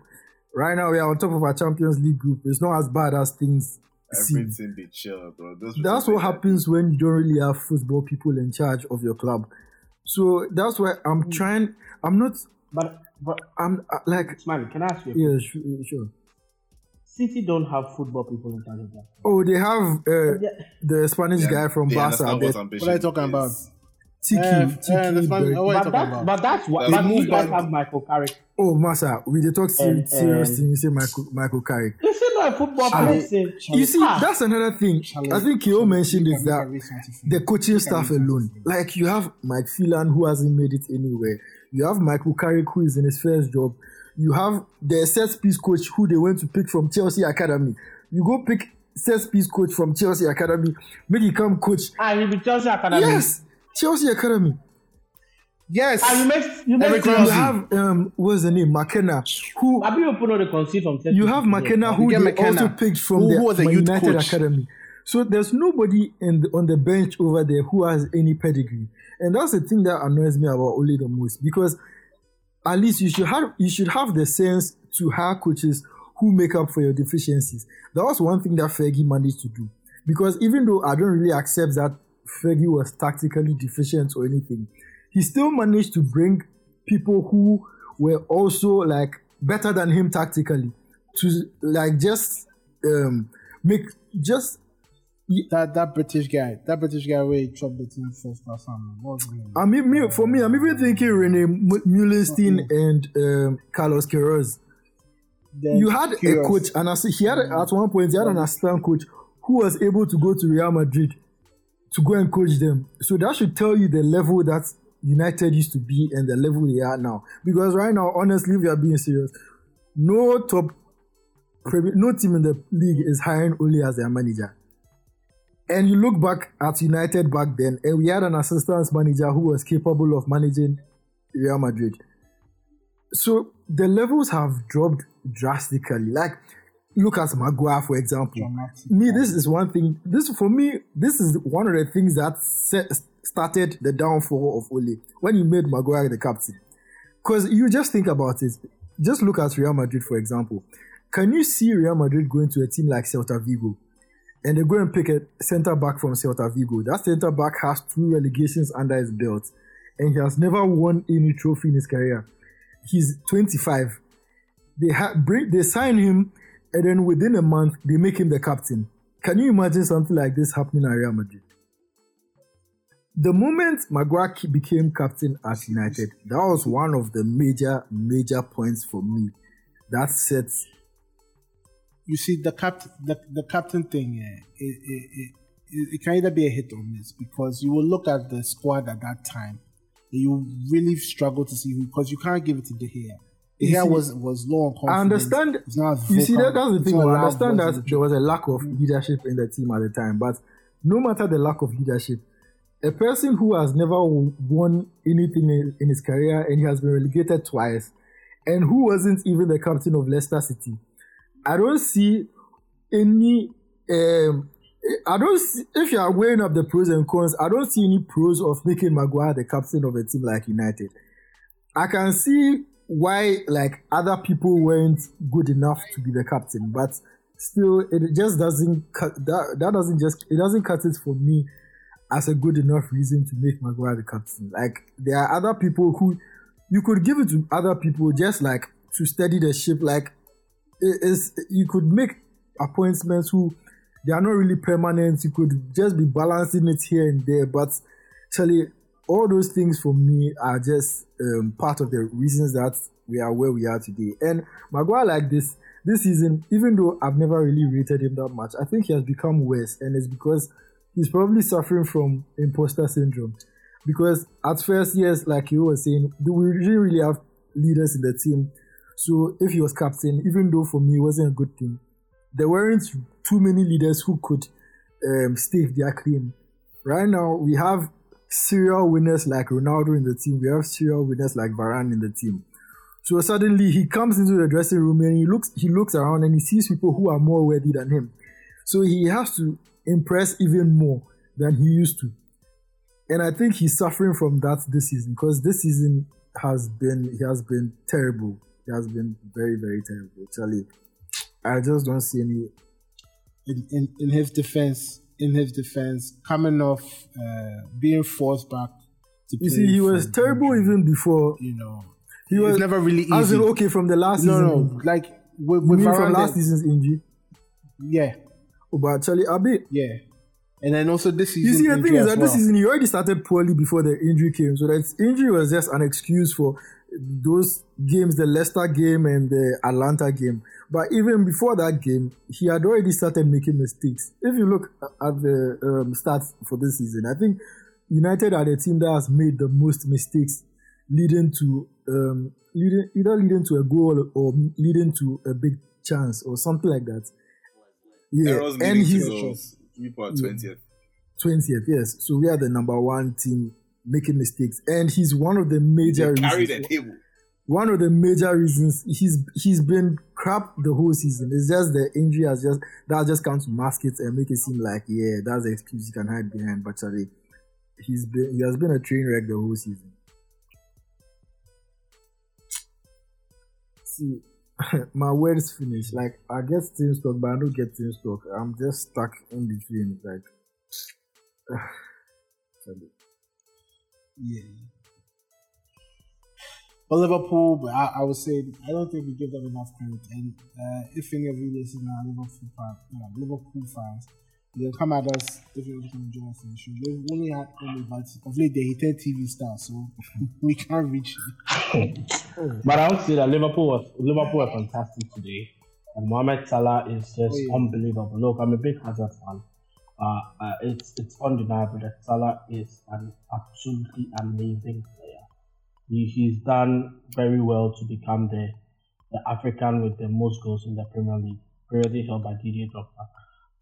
Right now, we are on top of our Champions League group. It's not as bad as things seem. Everything be chill, bro. Those That's what ain't happens when you don't really have football people in charge of your club. So that's why I'm mm. trying. I'm not. But but I'm uh, like. man, can I ask you? Yeah, sure. sure. City don't have football people in charge of that. Oh, they have uh, Yeah. the Spanish Yeah, guy from they Barca. understand what What are you talking is. about? Txiki, Uh, Txiki uh, Spanish- Berg. what are you But that, but that's why. That's But you guys have Michael Carrick. Oh, Massa, we they talk se- And- serious and- thing. You say Michael, Michael Carrick. This is not a football Charlie- person. You see, Ah, that's another thing. Charlie- I think Keo Charlie, mentioned is that make a recent thing. the coaching staff alone. Like you have Mike Phelan who hasn't made it anywhere. You have Michael Carrick who is in his first job. You have the set piece coach who they went to pick from Chelsea Academy. You go pick set piece coach from Chelsea Academy, make him come coach. Ah, he be Chelsea Academy. Yes, Chelsea Academy. Yes. Ah, you make you make Eric You have um, what's the name, McKenna, who Have you put on the conceit from Chelsea. you have McKenna who get they McKenna, also picked from who- the who was a youth United coach. Academy. So there's nobody the, on the bench over there who has any pedigree, and that's the thing that annoys me about Ole the most because at least you should have you should have the sense to hire coaches who make up for your deficiencies. That was one thing that Fergie managed to do. Because even though I don't really accept that Fergie was tactically deficient or anything, he still managed to bring people who were also like better than him tactically to like just um make just that that British guy, that British guy where he chopped the team first or something. I mean, me, for me, I'm even thinking Rene M- Meulensteen and um, Carlos Queiroz. You had a coach, and I see he had at one point he had an assistant coach who was able to go to Real Madrid to go and coach them. So that should tell you the level that United used to be and the level they are now. Because right now, honestly, if we are being serious, no top, no team in the league is hiring only as their manager. And you look back at United back then, and we had an assistant manager who was capable of managing Real Madrid. So the levels have dropped drastically. Like, look at Maguire, for example. Dramatic. Me, this is one thing. This for me, this is one of the things that set, started the downfall of Ole when he made Maguire the captain. Because you just think about it. Just look at Real Madrid, for example. Can you see Real Madrid going to a team like Celta Vigo? And they go and pick a centre back from Celta Vigo. That centre back has two relegations under his belt. And he has never won any trophy in his career. He's 25. They ha- bring, they sign him, and then within a month, they make him the captain. Can you imagine something like this happening at Real Madrid? The moment Maguire became captain at United, that was one of the major, major points for me. That sets you see the captain the, the captain thing yeah, it, it, it, it, can either be a hit or miss because you will look at the squad at that time and you really struggle to see who because you can't give it to De Gea. De You Gea see, was was low on confidence. I understand. You see, that, that's the thing. I understand that the there was a lack of leadership in the team at the time, but no matter the lack of leadership, a person who has never won anything in, in his career and he has been relegated twice, and who wasn't even the captain of Leicester City, I don't see any. Um, I don't see, if you are weighing up the pros and cons, I don't see any pros of making Maguire the captain of a team like United. I can see why like other people weren't good enough to be the captain, but still it just doesn't cut that that doesn't just it doesn't cut it for me as a good enough reason to make Maguire the captain. Like there are other people who you could give it to other people just like to steady the ship. Like is you could make appointments who they are not really permanent. You could just be balancing it here and there, but actually all those things for me are just um, part of the reasons that we are where we are today. And Maguire like this this season, even though I've never really rated him that much, I think he has become worse, and it's because he's probably suffering from imposter syndrome. Because at first, yes, like you were saying, we didn't really have leaders in the team. So if he was captain, even though for me it wasn't a good thing, there weren't too many leaders who could um, stake their claim. Right now, we have serial winners like Ronaldo in the team. We have serial winners like Varane in the team. So suddenly he comes into the dressing room and he looks he looks around and he sees people who are more worthy than him. So he has to impress even more than he used to. And I think he's suffering from that this season because this season has been he has been terrible. He has been very, very terrible. Charlie. I just don't see any in, in, in his defense, in his defense, coming off uh, being forced back to You see, he was terrible injury, even before. You know, He was never really easy. As in, okay, from the last no, season. no, like with, with from last season's injury? yeah, Oh, but a bit. yeah, and then also this season. You see, the thing is that well. this season he already started poorly before the injury came. So that injury was just an excuse for those games, the Leicester game and the Atalanta game. But even before that game, he had already started making mistakes. If you look at the um, stats for this season, I think United are the team that has made the most mistakes, leading to um, leading either leading to a goal or leading to a big chance or something like that. Yeah, and he's. Twentieth. 20th, yes. So we are the number one team making mistakes, and he's one of the major They carry reasons. the table. One of the major reasons he's he's been crap the whole season. It's just the injury has just that just comes to mask it and make it seem like yeah, that's the excuse you can hide behind. But actually, he's been he has been a train wreck the whole season. See, my words finished. Like I get team stock, but I don't get team stock. I'm just stuck in between. Like. Sorry. Yeah. But Liverpool, but I, I would say I don't think we give them enough credit. And uh, if any of you listen are Liverpool fans, uh, Liverpool fans, can come at us if you want to join us in the show. They've only had only but of late they hated TV stars, so we can't reach. But I would say that Liverpool was Liverpool were fantastic today. And Mohamed Salah is just Oh, yeah. unbelievable. Look, I'm a big Hazard fan. Uh, uh, it's it's undeniable that Salah is an absolutely amazing player. He, he's done very well to become the, the African with the most goals in the Premier League, previously held by Didier Drogba.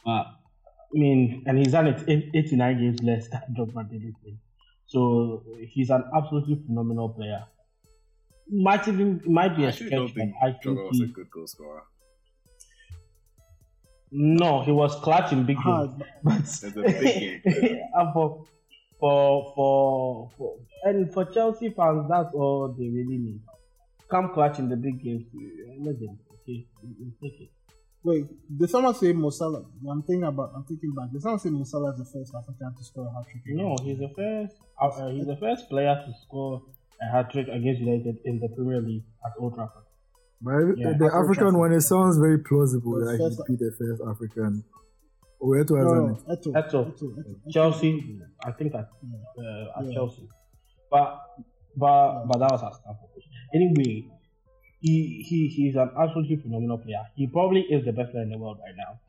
Uh, I mean, and he's done it 89 games less than Drogba did it. So he's an absolutely phenomenal player. Might even might be I a stretch, but I think Drogba was a good goal scorer. No, he was clutch in big Ah, games. But It's big game. and for, for for for and for Chelsea fans, that's all they really need. Come clutch in the big games, let them. Okay, you- you take it. Wait, did someone say Mo Salah? I'm thinking about. I'm thinking back. Did someone say Mo Salah is the first African to score a hat trick? No, he's the first. Uh, uh, he's the first player to score a hat trick against United in the Premier League at Old Trafford. But Yeah, the Afro African one, it sounds very plausible that first- he'd be the first African. Where to No, no, no, Eto'o, Eto'o. Eto'o, Eto'o. Chelsea, I think at Yeah. uh, at Yeah. Chelsea, but but but that was at Stamford. Bridge. Anyway, he he he's an absolutely phenomenal player. He probably is the best player in the world right now.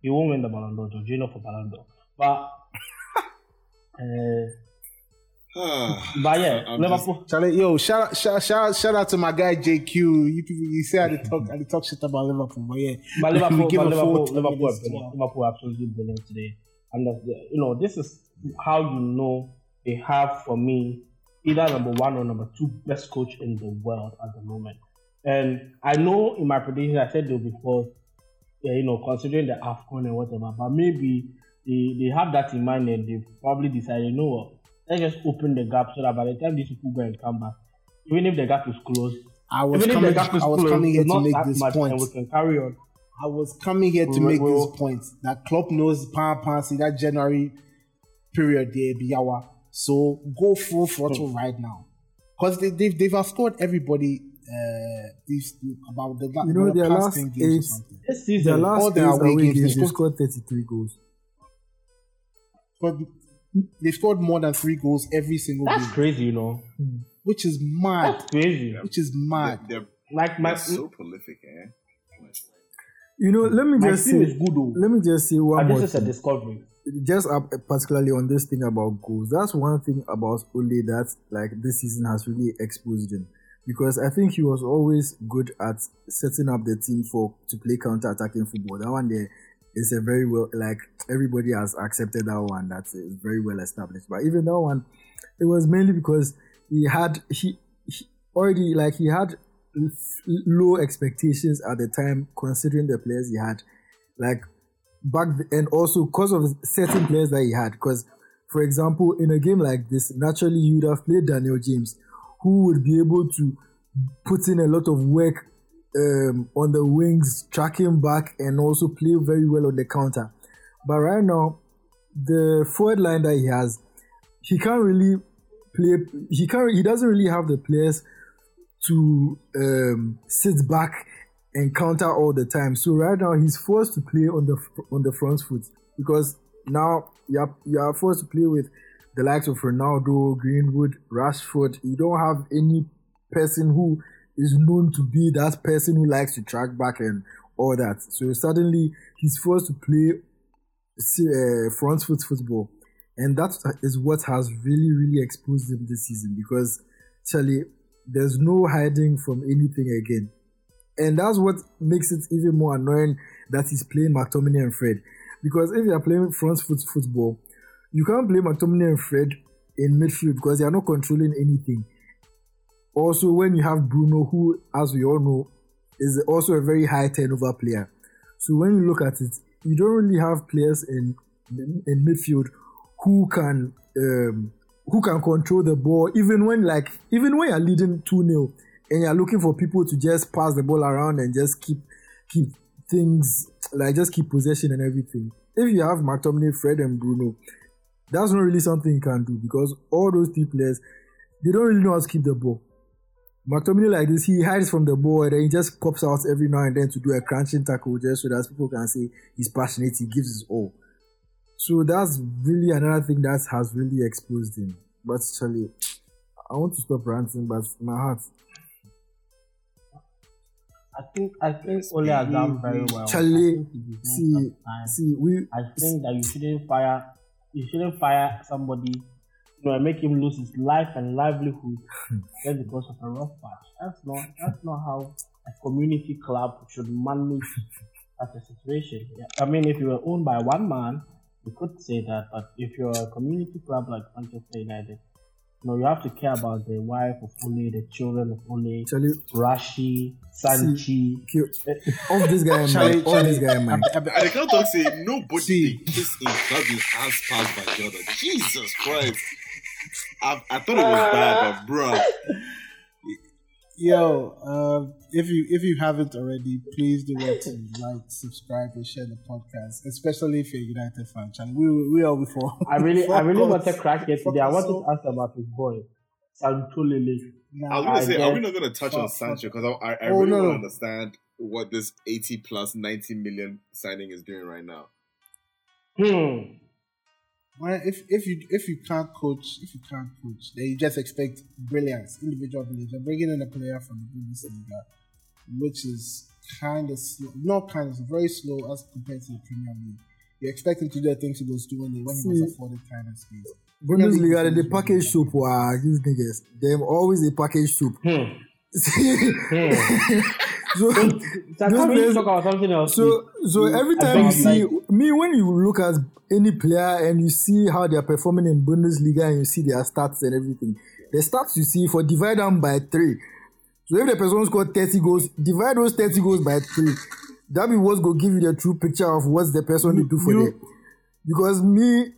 He won't win the Ballon d'Or, Jorginho for Ballon d'Or, but uh, Ah, but yeah, I'm just- Liverpool. Charlie, yo, shout out, shout, shout, shout out to my guy JQ. You people, you say I did talk, I did talk shit about Liverpool, but yeah, But we Liverpool, give but a Liverpool, full 10 Liverpool, are minutes brilliant. Liverpool absolutely brilliant today. And the, you know, this is how you know they have for me either number one or number two best coach in the world at the moment. And I know in my prediction I said they'll be fourth, yeah, you know, considering the AFCON and whatever, but maybe they, they have that in mind and they've probably decided, you know what, let's just open the gap so that by the time these people go and come back, even if the gap is closed, I was even if coming, the gap is I was closed, coming here it's to not make that this much point. and we can carry on. I was coming here to We- make we- this point that Klopp knows Pan Pan see that January period there be our so go full throttle Hmm. right now because they, they've they've outscored everybody. Uh, these about the You know, the their last 10 games or eight- something. This Their season, last all the eight away away games, games, they they scored- scored 33 goals. But they scored more than three goals every single that's game, crazy, you know. which is mad. That's crazy. Which is mad. They're, Like my they're so prolific, eh? You know, let me my just team is say, good let me just say one And more this is a discovery. just uh, particularly on this thing about goals, that's one thing about Ole that like this season has really exposed him because I think he was always good at setting up the team for to play counter attacking football. That one there is a very well like everybody has accepted that one. That's very well established. But even that one, it was mainly because he had he, he already like he had low expectations at the time considering the players he had. Like back and also because of certain players that he had. Because, for example, in a game like this, naturally you would have played Daniel James, who would be able to put in a lot of work um, on the wings, tracking back, and also play very well on the counter. But right now, the forward line that he has, he can't really play. He can't. He doesn't really have the players to um, sit back and counter all the time. So right now he's forced to play on the on the front foot because now you are, you are forced to play with the likes of Ronaldo, Greenwood, Rashford. You don't have any person who is known to be that person who likes to track back and all that. So suddenly he's forced to play uh, front foot football, and that is what has really really exposed him this season because Charlie, there's no hiding from anything again and that's what makes it even more annoying that he's playing McTominay and Fred. Because if you are playing front foot football, you can't play McTominay and Fred in midfield because they are not controlling anything. Also, when you have Bruno, who, as we all know, is also a very high turnover player. So when you look at it, you don't really have players in in midfield who can um, who can control the ball even when like even when you're leading 2 0 and you're looking for people to just pass the ball around and just keep keep things like just keep possession and everything. If you have McTominay, Fred, and Bruno, that's not really something you can do because all those three players they don't really know how to keep the ball. McTominay like this, he hides from the ball and then he just pops out every now and then to do a crunching tackle just so that people can say he's passionate, he gives his all. So that's really another thing that has really exposed him. But Charlie, I want to stop ranting, but my heart I think I think Ole has done very well. Charlie, see, see, we. I think that you shouldn't fire, you shouldn't fire somebody, you know, and make him lose his life and livelihood just because of a rough patch. That's not that's not how a community club should manage such a situation. I mean, if you were owned by one man, you could say that, but if you're a community club like Manchester United, no, you have to care about the wife of Ole, the children of Ole, Charlie, Rashi, Sanchi. Off eh, this guy, man. Off this guy, man. And the can't talk say nobody kiss in club in ass passed by Jordan. Jesus Christ. I, I thought it was bad, but bro. Yo, uh, if you if you haven't already, please do want to like, subscribe, and share the podcast, especially if you're a United fan. Channel. We we are before. I really I really want to crack it today. I want to ask about his boy, Sancho Lele. I was gonna say, are we not gonna touch on Sancho because I, I, I Oh, really no, want to understand what this eighty plus ninety million signing is doing right now. Hmm. Well, if if you if you can't coach, if you can't coach, then you just expect brilliance, individual brilliance. You're bringing in a player from the Bundesliga, which is kind of slow, not kind of very slow as compared to the Premier League. You expect him to do the things he was doing when he was See. afforded time and space. Bundesliga, they, they package soup. Wow, these niggas. Them always a package soup. Hmm. Hmm. So, So can we talk about something else? so, so every time you see like- me, when you look at any player and you see how they are performing in Bundesliga and you see their stats and everything, the stats you see for divide them by three. So if the person scored 30 goals, divide those 30 goals by three. That be what's gonna give you the true picture of what's the person they do for You- them. Because me,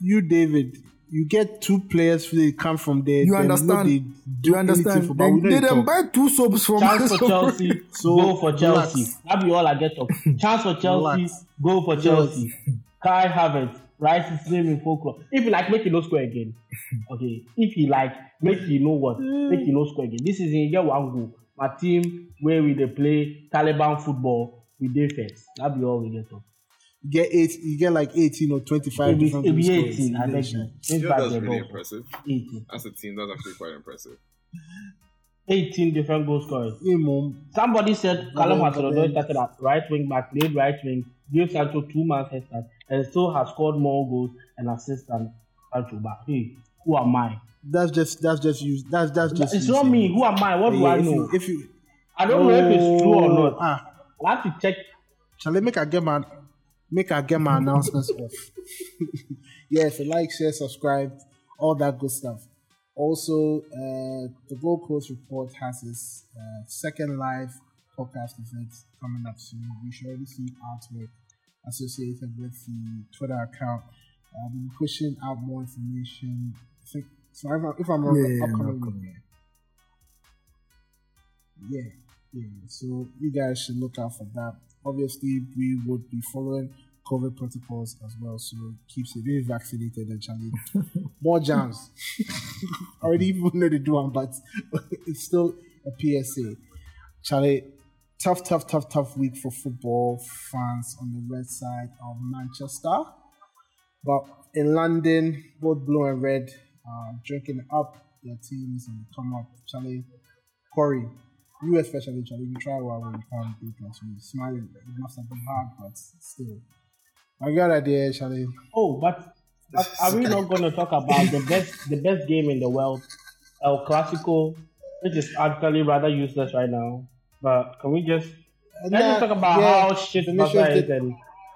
You, David, you get two players who come from there. you understand. they do You understand. For, They, we they talk. buy two soaps from Chance for Chelsea, So, go for relax. Chelsea. That be all I get of. Chance for Chelsea, Relax. go for Chelsea. Kai Havertz, write his name in folklore. If he like, make it no score again. Okay. If he like, make you know what, make you no score again. This is in year one goal. My team where we they play Taliban football, we dey first. That be all we get of. You get eight. You get like eighteen or twenty-five. It be, different it be 18, I You beg you. shot. Since Yeah, back that's really ball. impressive. 18. As a team, that's actually quite impressive. 18 different goal scorers. Imum, Somebody said Callum then- Hudson but Odoi started at right wing back, played right wing, gave Sancho two months head start, and still has scored more goals and assists than Sancho. But hey, who am I? that's just that's just you. That's that's just. It's you not saying me. it. Who am I? What do Yeah, I if know? You, if you, I don't know if it's true or Oh, not. Ah, I have to check. shall I make I get my make I get my announcements off? yeah, so like, share, subscribe, all that good stuff. Also, uh, the Gold Coast Report has its uh, second live podcast event coming up soon. We should already see artwork associated with the Twitter account. Uh, we'll be pushing out more information. I think, so if, I- if I'm wrong, Yeah, upcoming. Yeah, yeah. So you guys should look out for that. Obviously, we would be following COVID protocols as well. So keep it being vaccinated and Charlie. More jams. Already even know they do one, but it's still a PSA. Charlie, tough, tough, tough, tough week for football fans on the red side of Manchester. But in London, both blue and red are drinking up. Their teams and come up. Charlie, Corey, you especially, Charlie, you try well when you can't beat us. You're smiling. It must have been hard, but still. I got idea, Charlie. Oh, but are- are we not going to talk about the best the best game in the world, El Clasico, which is actually rather useless right now? But can we just uh, let's just talk about yeah, how shit Vinicius Barca is and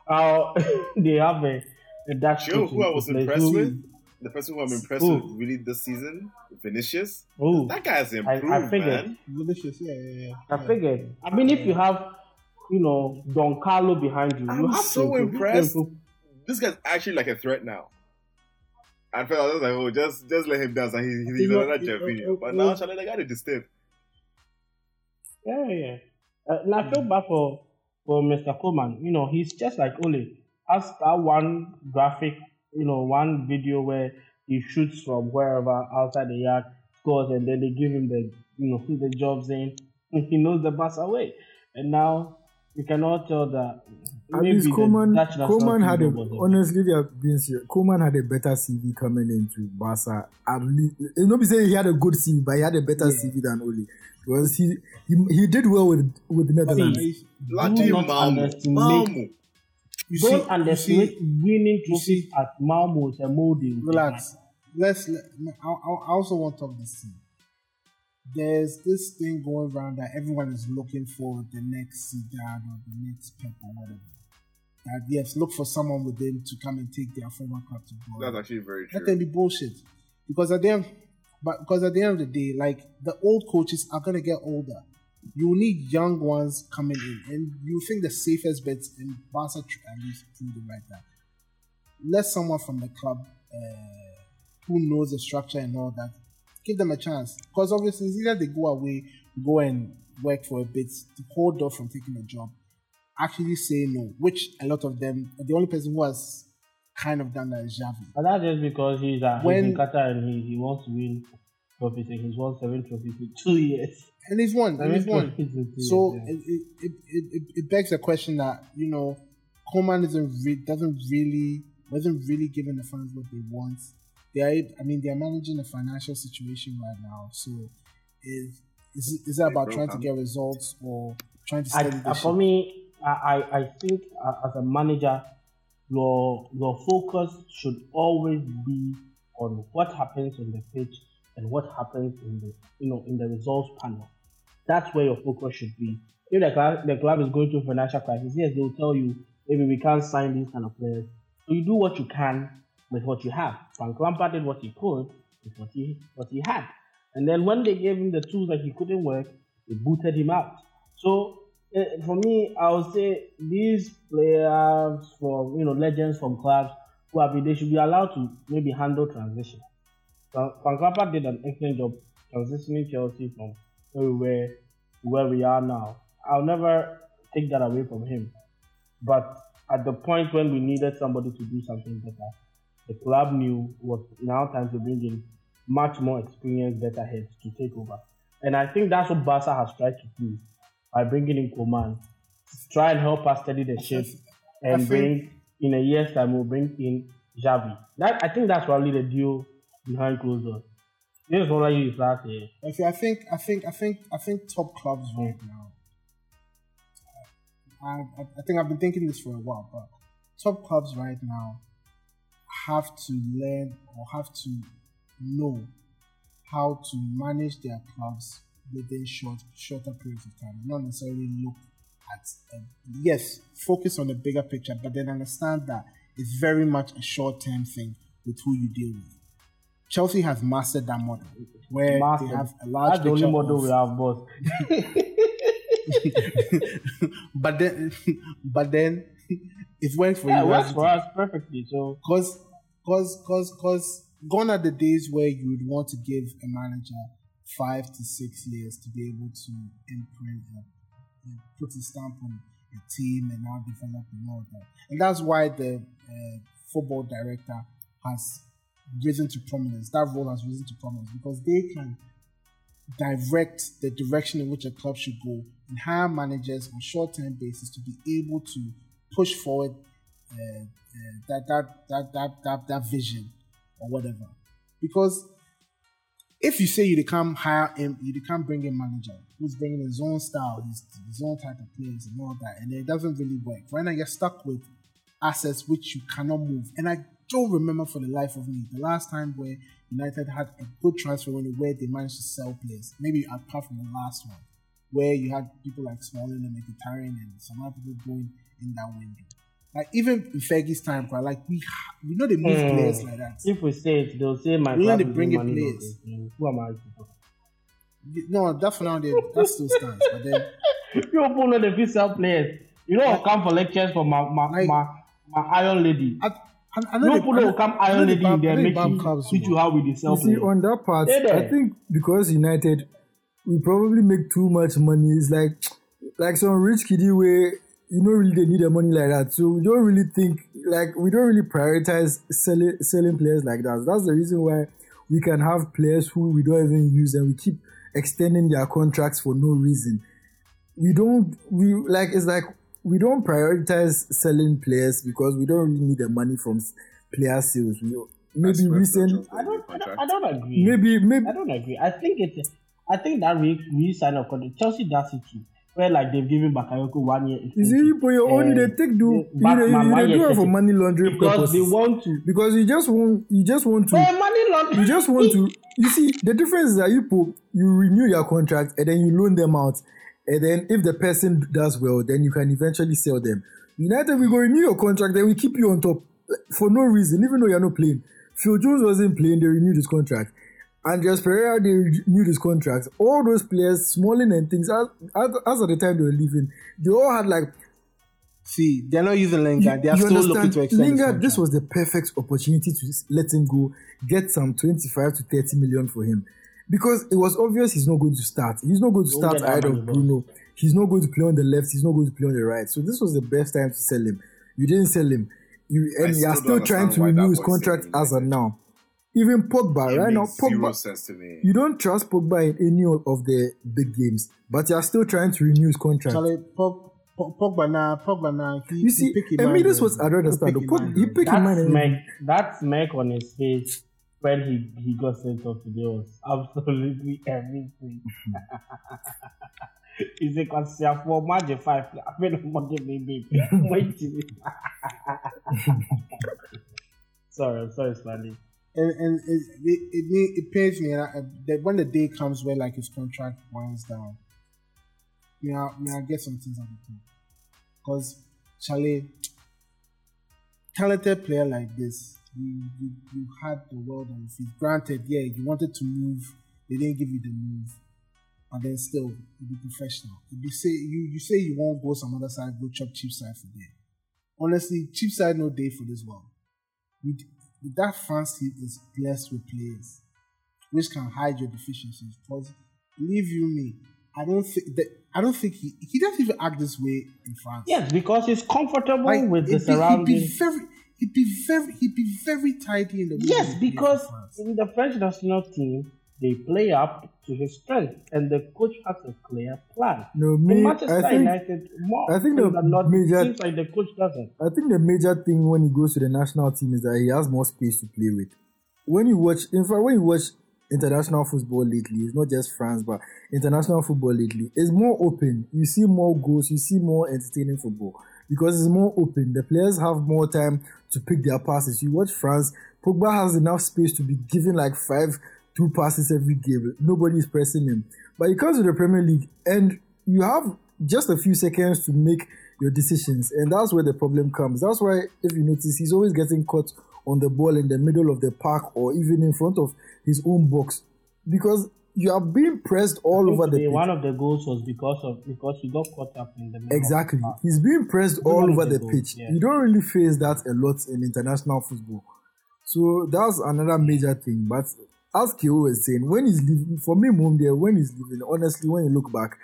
how they have a, a Dutch You know who I was impressed with? The person who I'm impressed Who? with really this season, Vinicius. Who? That guy's I improved, figured. man. Delicious, yeah, yeah, yeah. I figured. I mean, if you have, you know, Don Carlo behind you, you I'm have so to impressed. improve. This guy's actually like a threat now. At first, I was like, oh, just just let him dance, and he, he's You know, another you know, But now, know- Charlie, the guy is stiff. Yeah, yeah. Uh, and I feel bad for for Mr. Koeman. You know, he's just like Ole. Has that one graphic, you know, one video where he shoots from wherever outside the yard, scores, and then they give him the, you know, the job saying he knows the pass away. And now you cannot tell that. At maybe least the Koeman, Dutch national Koeman had a, team was honestly, they have been serious. Koeman had a better CV coming into Barca. At least, you know, be saying he had a good CV, but he had a better CV than Ole. Because he, he he did well with with Netherlands. See, Bloody not Malmo. underestimate- Malmo. You Don't see, you underestimate see, winning you see- trophies at Malmo is a molding. relax. Let's. Let, I, I I also want to talk this thing. There's this thing going around that everyone is looking for the next Zidane or the next Pep or whatever. That yes, look for someone within to come and take their former club to glory. That's actually very true. That can be bullshit. Because at the end, but because at the end of the day, like the old coaches are gonna get older. You need young ones coming in, and you think the safest bets in Barca at least proved the right that. Let someone from the club uh, who knows the structure and all that give them a chance. Because obviously, it's either they go away, go and work for a bit to hold off from taking a job, actually say no. Which a lot of them, the only person who has kind of done that is Xavi. But that's just because he's, uh, When- he's in Qatar and he, he wants to win trophies and he's won seven trophies in two years. and he's won. And he's won. trophies So years, yeah. it, it, it, it, it begs the question that you know, Koeman isn't re- doesn't really wasn't really giving the fans what they want. They are, I mean, they are managing a financial situation right now. So is is, is it about broke trying to get results or trying to I, steady the uh, for me, I, I, I think uh, as a manager, your your focus should always be on what happens on the pitch and what happens in the you know in the results panel. That's where your focus should be. If the club, the club is going through financial crisis, yes, they'll tell you maybe we can't sign these kind of players. So you do what you can with what you have. Frank Lampard did what he could with what he what he had, and then when they gave him the tools that he couldn't work, they booted him out. So eh, for me, I would say these players from you know legends from clubs who have been, they should be allowed to maybe handle transition. Lampard did an excellent job transitioning Chelsea from where we were to where we are now. I'll never take that away from him. But at the point when we needed somebody to do something better, the club knew it was now time to bring in much more experienced, better heads to take over. And I think that's what Barca has tried to do by bringing in Koeman. Try and help us steady the ship and think- bring in a year's time we'll bring in Xavi. That I think that's probably the deal behind closed doors. This is what I used last year. If I think, I think, I think, I think top clubs right now. I, I, think I've been thinking this for a while, but top clubs right now have to learn or have to know how to manage their clubs within short shorter periods of time. Not necessarily look at uh, yes, focus on the bigger picture, but then understand that it's very much a short term thing with who you deal with. Chelsea has mastered that model where Mastered. they have a large That's the only model of- we have, boss. but then, but then, it worked for Yeah, you. it works for us perfectly. So Cause, cause, cause, cause, gone are the days where you would want to give a manager five to six years to be able to imprint, uh, put a stamp on a team and now develop and all that. And that's why the uh, football director has risen to prominence. That role has risen to prominence because they can direct the direction in which a club should go and hire managers on short-term basis to be able to push forward uh, uh, that, that, that that that that vision or whatever. Because if you say you can't hire him, you can't bring a manager who's bringing his own style, his, his own type of players and all that, and it doesn't really work. Right now, you're stuck with assets which you cannot move. And I don't remember for the life of me the last time where United had a good transfer window where they managed to sell players. Maybe apart from the last one, where you had people like Smalling and Mkhitaryan and some other people going in that window. Like even in Fergie's time, quite like we we know they move Hmm. players like that. if we say it, they'll say my We only is bring in players. laundering. Who am I? No, that's for now. They, that still stands. But then You people know the sell players. You know, I'll come for lectures from my my, Like- my, my iron lady. I, I, I No know people will come I know iron the lady bad- in there know make you teach you how we sell see, on that part, there. I think because United, we probably make too much money. It's like like some rich kiddie way, you don't really they need the money like that. So we don't really think like we don't really prioritize selling selling players like that. That's the reason why we can have players who we don't even use and we keep extending their contracts for no reason. We don't we like it's like we don't prioritize selling players because we don't really need the money from player sales. We maybe recent I don't, I don't, I don't agree. maybe maybe I don't agree. I think it's. I think that re, re sign of contract. Chelsea does it too. Where like they've given Bakayoko one year. See, you for your own, you Eh, take do, my you man dey do it for money laundering because they purposes. want to. Because you just want, you just want to, Eh, money laundering. you just want to. You see, the difference is that you put, you renew your contract and then you loan them out, and then if the person does well, then you can eventually sell them. United, we go renew your contract, then we keep you on top eh, for no reason, even though you're not playing. Phil Jones wasn't playing; they renewed his contract. Andreas Pereira, they renewed his contract. All those players, Smalling and things, as, as, as at the time they were leaving, they all had like see, they're not using Lingard. They are still looking understand? to extend Lingard, this was the perfect opportunity to let him go, get some 25 to 30 million for him. Because it was obvious he's not going to start. He's not going to start get that ahead of. Bruno. He's not going to play on the left. He's not going to play on the right. So this was the best time to sell him. You didn't sell him. You, and you are still still trying to renew his contract as of now. Even Pogba, It right now, makes zero Pogba, sense to me. you don't trust Pogba in any of the big games, but you are still trying to renew his contract. Charlie, Pog, Pog, Pogba now, Pogba now. He, You see, he pick him and me, mind, this was, bro. I don't understand. He though. pick Pog, him he mind, picked him That mind. and- smack, that smack on his face when he, he got sent off today was absolutely everything. He's a consider for Magic 5. I feel like Monday, baby. Wait till it. Sorry, I'm sorry, Slandy. and and it it, it, me- it pains me uh, that when the day comes where like his contract winds down, may I may I get some things out of him? Because Charlie, talented player like this, you, you you had the world on your feet. Granted, yeah, you wanted to move, they didn't give you the move, and then still you be professional. If you say you you say you won't go some other side, go chop cheap side for there. Honestly, cheap side no day for this world with, with that team is blessed with players which can hide your deficiencies. Because believe you me, I don't think that I don't think he he doesn't even act this way in France. Yes, because he's comfortable Like, with the he'd be- be surroundings. very he'd be very he'd be very tidy in the way Yes, because in the French national team, they play up to his strength, and the coach has a clear plan. No, In me, Manchester I think, United, more I think the not, major- seems like the coach doesn't. I think the major thing when he goes to the national team is that he has more space to play with. When you watch, in fact, when you watch international football lately, it's not just France, but international football lately, is more open. You see more goals, you see more entertaining football because it's more open. The players have more time to pick their passes. You watch France, Pogba has enough space to be given like five, two passes every game. Nobody is pressing him. But it comes to the Premier League and you have just a few seconds to make your decisions. And that's where the problem comes. That's why, if you notice, he's always getting caught on the ball in the middle of the park or even in front of his own box because you are being pressed all over the pitch. One of the goals was because of because he got caught up in the Exactly. the. He's being pressed all over the the pitch. yeah. You don't really face that a lot in international football. So that's another major thing. But as Kyo was saying, when he's leaving, for me, Mundia, when he's leaving, honestly, when you look back,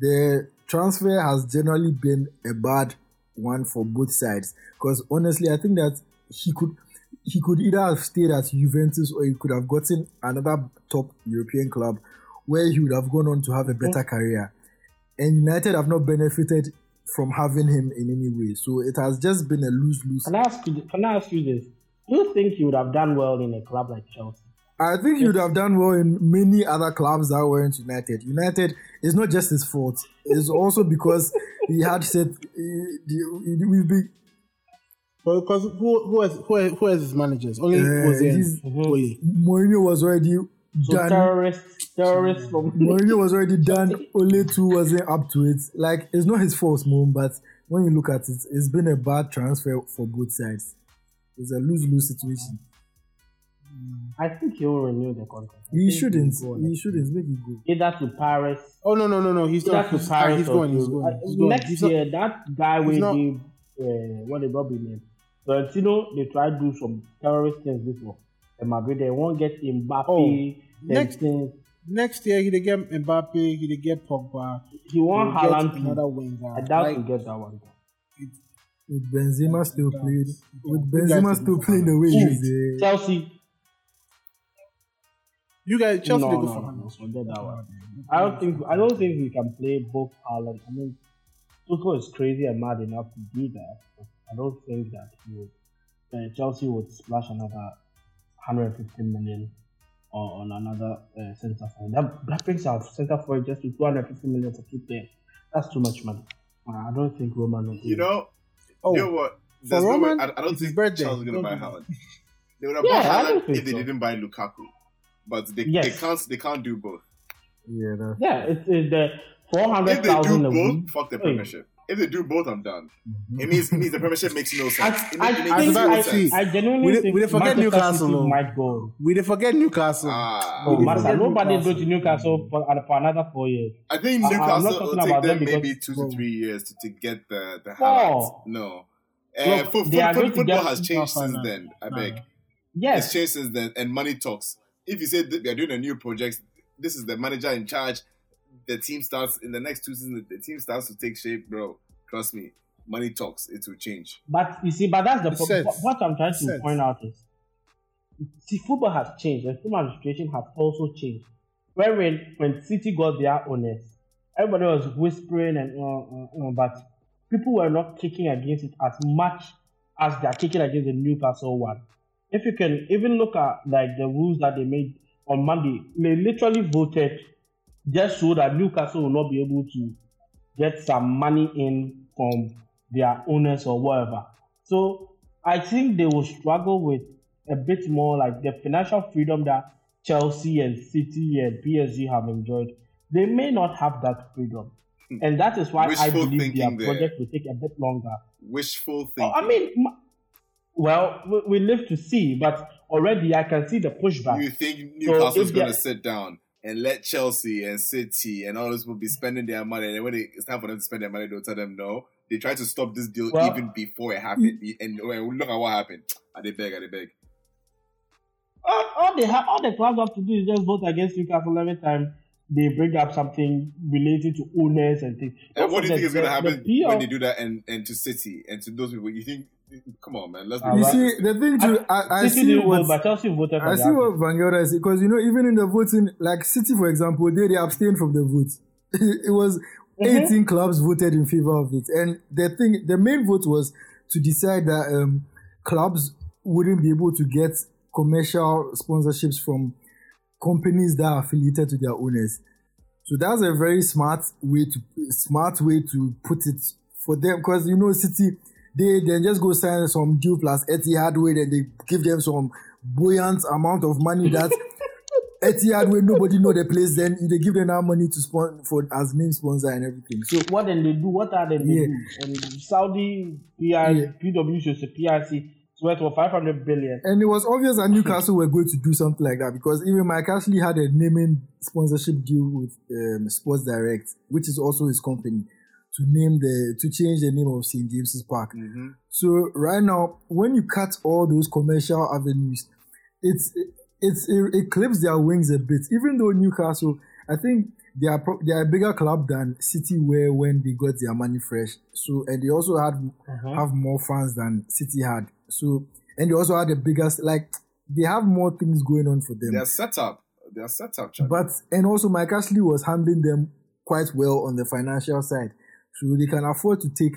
the transfer has generally been a bad one for both sides. Because honestly, I think that he could he could either have stayed at Juventus or he could have gotten another top European club where he would have gone on to have a better career. And United have not benefited from having him in any way. So it has just been a lose lose. Can I ask you? Can I ask you this? Do you think he would have done well in a club like Chelsea? I think he would have done well in many other clubs that weren't United. United is not just his fault. It's also because he had said we've been Because who who has who has, who has his managers? Only Uh, Jose he's- and Ole. Mourinho was already So done. terrorists, terrorists from Mourinho was already done. Ole too wasn't up to it. Like it's not his fault, Moon, but when you look at it, it's been a bad transfer for both sides. It's a lose lose situation. I think he will renew the contract. I He shouldn't. will go He shouldn't make it go. Either to Paris, Oh no no no no! He's either not. to He's, Paris he's going. He's going. He's going. next He's not- year. That guy will not- give uh, what the Bobby name. Florentino, they try to do some terrorist things before. And Madrid, they won't get Mbappe. Oh, next- things. Next year he did get Mbappe. He did get Pogba. He won't He'll get Haaland another winger. I doubt Like, he'll get that one. With Benzema still Yeah. playing, with Benzema still playing the way Who? he's uh, Chelsea. You guys, Chelsea, no, they no, go no, for no, Haaland. forget that one. I don't think I don't think we can play both Haaland. I mean, Tuchel is crazy and mad enough to do that. But I don't think that he would. Uh, Chelsea would splash another 150 million on, on another uh, centre forward. That, that brings our centre forward just to 250 million for two players. That's too much money. Uh, I don't think Roman will do You it. know, Oh, you know what? There's no Roman, way, I, I don't think birthday. Chelsea is going to buy Don't Haaland. They would have Yeah, bought don't Haaland if they so. didn't buy Lukaku, but they, Yes. they can't. They can't do both. yeah. That, Yeah, it's, it's the 400,000 do a week. fuck the Hey. Premiership. If they do both, I'm done. It means it means the Premiership makes no I, sense. It, I, it makes think, about no I, see. sense. I genuinely We did- think we did forget Newcastle, though. might go. We did forget Newcastle. Ah, Oh, We Master, forget nobody Newcastle. go to Newcastle for, for another four years. I think I- I'm not Newcastle talking will take about them them because- maybe two to three years to, to get the the Four. Haaland. No. Uh, Look, fo- they fo- are fo- going to football has changed since no, then. I no, beg. no. It's Yes, changed since then, and money talks. If you say they're doing a new project, this is the manager in charge. The team starts in the next two seasons. The team starts to take shape, bro. Trust me, money talks. It will change. but you see, but that's the It problem. What I'm trying to sets. point out is, see, football has changed, and football administration has also changed. Where when when City got their owners, everybody was whispering and uh, uh, uh, but people were not kicking against it as much as they are kicking against the Newcastle one. If you can even look at like the rules that they made on Monday, they literally voted just so that Newcastle will not be able to get some money in from their owners or whatever. So I think they will struggle with a bit more like the financial freedom that Chelsea and City and PSG have enjoyed. They may not have that freedom. Hmm. And that is why I believe their there. project will take a bit longer. Wishful thinking. I mean, well, we, we live to see, but already I can see the pushback. you think Newcastle's if going to sit down and let Chelsea and City and all those people be spending their money, and when they, it's time for them to spend their money, they'll tell them no. They try to stop this deal Well- even before it happened, mm. and look at what happened. I ah, they beg, I they beg. all, all they have, all the clubs have to do is just vote against Newcastle every time they bring up something related to owners and things. And Don't what do you think forget, is going to happen the when they do that and, and to City and to those people? You think, come on, man, let's be All you right. see, the thing too, I, I City see what vote, but Chelsea voted for I the see what outcome. Is because you know even in the voting, like City for example, they they abstained from the vote. it was Mhm. 18 clubs voted in favor of it, and the thing, the main vote was to decide that um, clubs wouldn't be able to get commercial sponsorships from companies that are affiliated to their owners. So that's a very smart way to smart way to put it for them because you know City they then just go sign some deal plus Etihad way and they give them some buoyant amount of money that Etihad where nobody know the place then they give them that money to sponsor for as name sponsor and everything. So what then they do? What are they, Yeah. do? And Saudi PR, Yeah. PW should say PRC it's worth for 500 billion. And it was obvious that Newcastle were going to do something like that because even Mike Ashley had a naming sponsorship deal with um, Sports Direct, which is also his company, to name the to change the name of St James's Park. So right now, when you cut all those commercial avenues, it's it's it, it clips their wings a bit. Even though Newcastle, I think they are pro- they are a bigger club than City were when they got their money fresh. So and they also had have more fans than City had. So and they also had the biggest like they have more things going on for them. They're set up. They're set up, Charlie. But and also Mike Ashley was handling them quite well on the financial side, so they can afford to take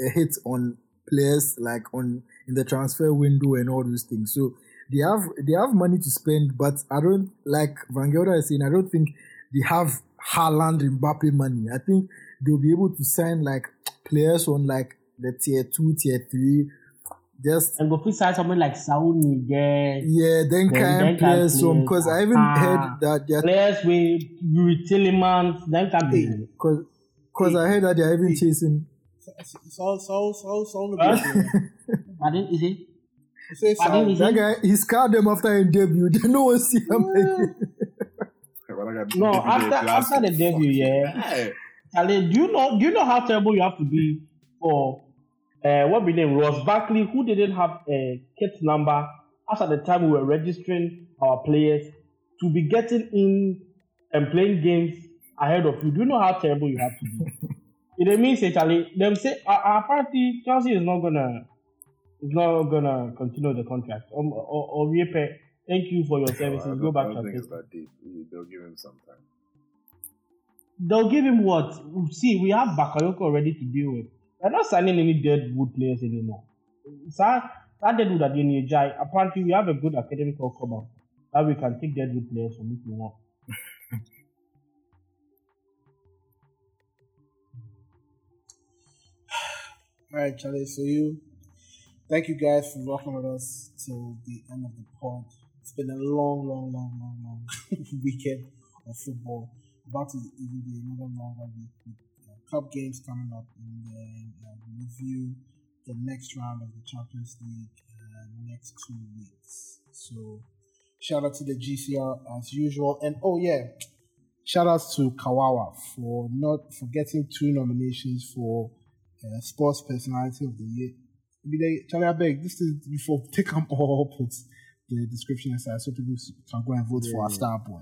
a hit on players like on in the transfer window and all those things. So they have they have money to spend, but I don't like Van Gelder is saying. I don't think they have Haaland Mbappe money. I think they'll be able to sign like players on like the tier two, tier three. Just And go fit sign something like Saul Niguez. yeah, then Then- kind then players can some because I even ah. heard that they're Players with Youri Tielemans, then can be. Cause, cause I heard that they're even chasing. So so so so Huh? the Pardon, is it? Say Pardon, That guy, he scarred them after his debut. They no one see him again. Well, I No, after blast. after the debut, yeah. Hey, Charlie, do you know do you know how terrible you have to be for uh what be name Ross Barkley, who didn't have a kit number as at the time we were registering our players to be getting in and playing games ahead of you. Do you know how terrible you have to be? it means say them say uh, uh, apparently Chelsea is not gonna is not gonna continue the contract. Um, or, or thank you for your services. don't, Go back to think that deep. They'll give him some time. They'll give him what? See, we have Bakayoko already to deal with. We're not signing any deadwood players anymore. That, that deadwood at the Jai, apparently we have a good academic Coba that we can take deadwood players from if we want. All right, Charlie. So you, thank you guys for rocking with us till the end of the pod. It's been a long, long, long, long, long weekend of football. About to even be another longer week cup games coming up, and then uh, review the next round of the Champions League uh, next two weeks. So shout out to the GCR as usual, and oh yeah, shout out to Kawawa for not for getting two nominations for uh, sports personality of the year. Be they, Charlie, I beg, this is before take them all, put the description aside so people can go and vote for our star boy.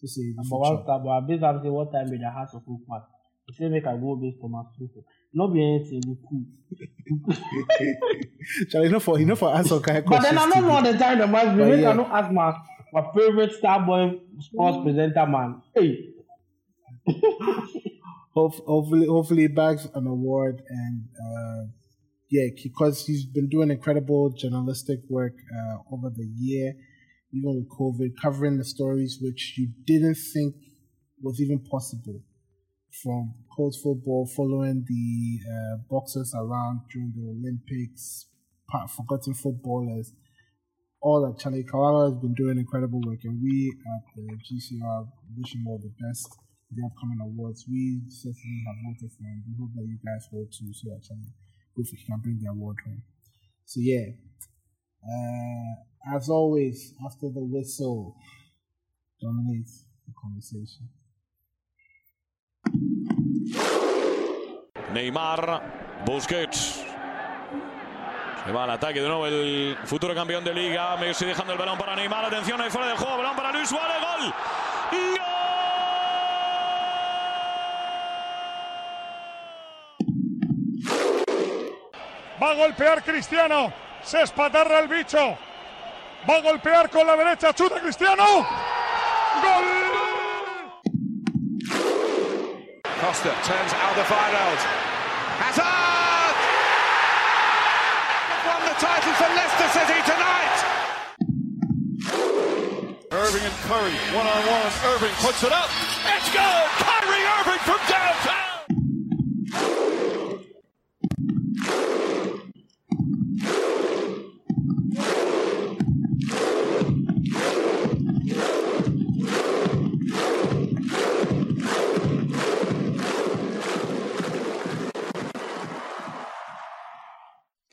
So say, for one sure. star, on say what time in the house of Ukwan. He say make I go based on my people. No be anything. Charlie, you know for for answer kind But then I don't know today. the time the match. But yeah. I no ask my my favorite star boy sports presenter man. Hey, Hope, hopefully, hopefully, he bags an award and uh, yeah, because he's been doing incredible journalistic work uh, over the year, even with COVID, covering the stories which you didn't think was even possible, from cold football, following the uh, boxers around during the Olympics, forgotten footballers. All that Charlie Kawala has been doing incredible work, and we at the GCR wish him all the best in the upcoming awards. We certainly have voted for him. We hope that you guys will too, so that Charlie hopefully he can bring the award home. So yeah, uh, as always, after the whistle dominates the conversation. Neymar, Busquets. Se va al ataque de nuevo el futuro campeón de liga. Messi dejando el balón para Neymar. Atención ahí fuera del juego. Balón para Luis Suárez. Gol. Va a golpear Cristiano. Se espatarra el bicho. Va a golpear con la derecha. Chuta Cristiano. Gol. Costa turns Alderweireld. Hazard! Won the title for Leicester City tonight. Irving and Curry, one on one. Irving puts it up. It's good. Kyrie Irving from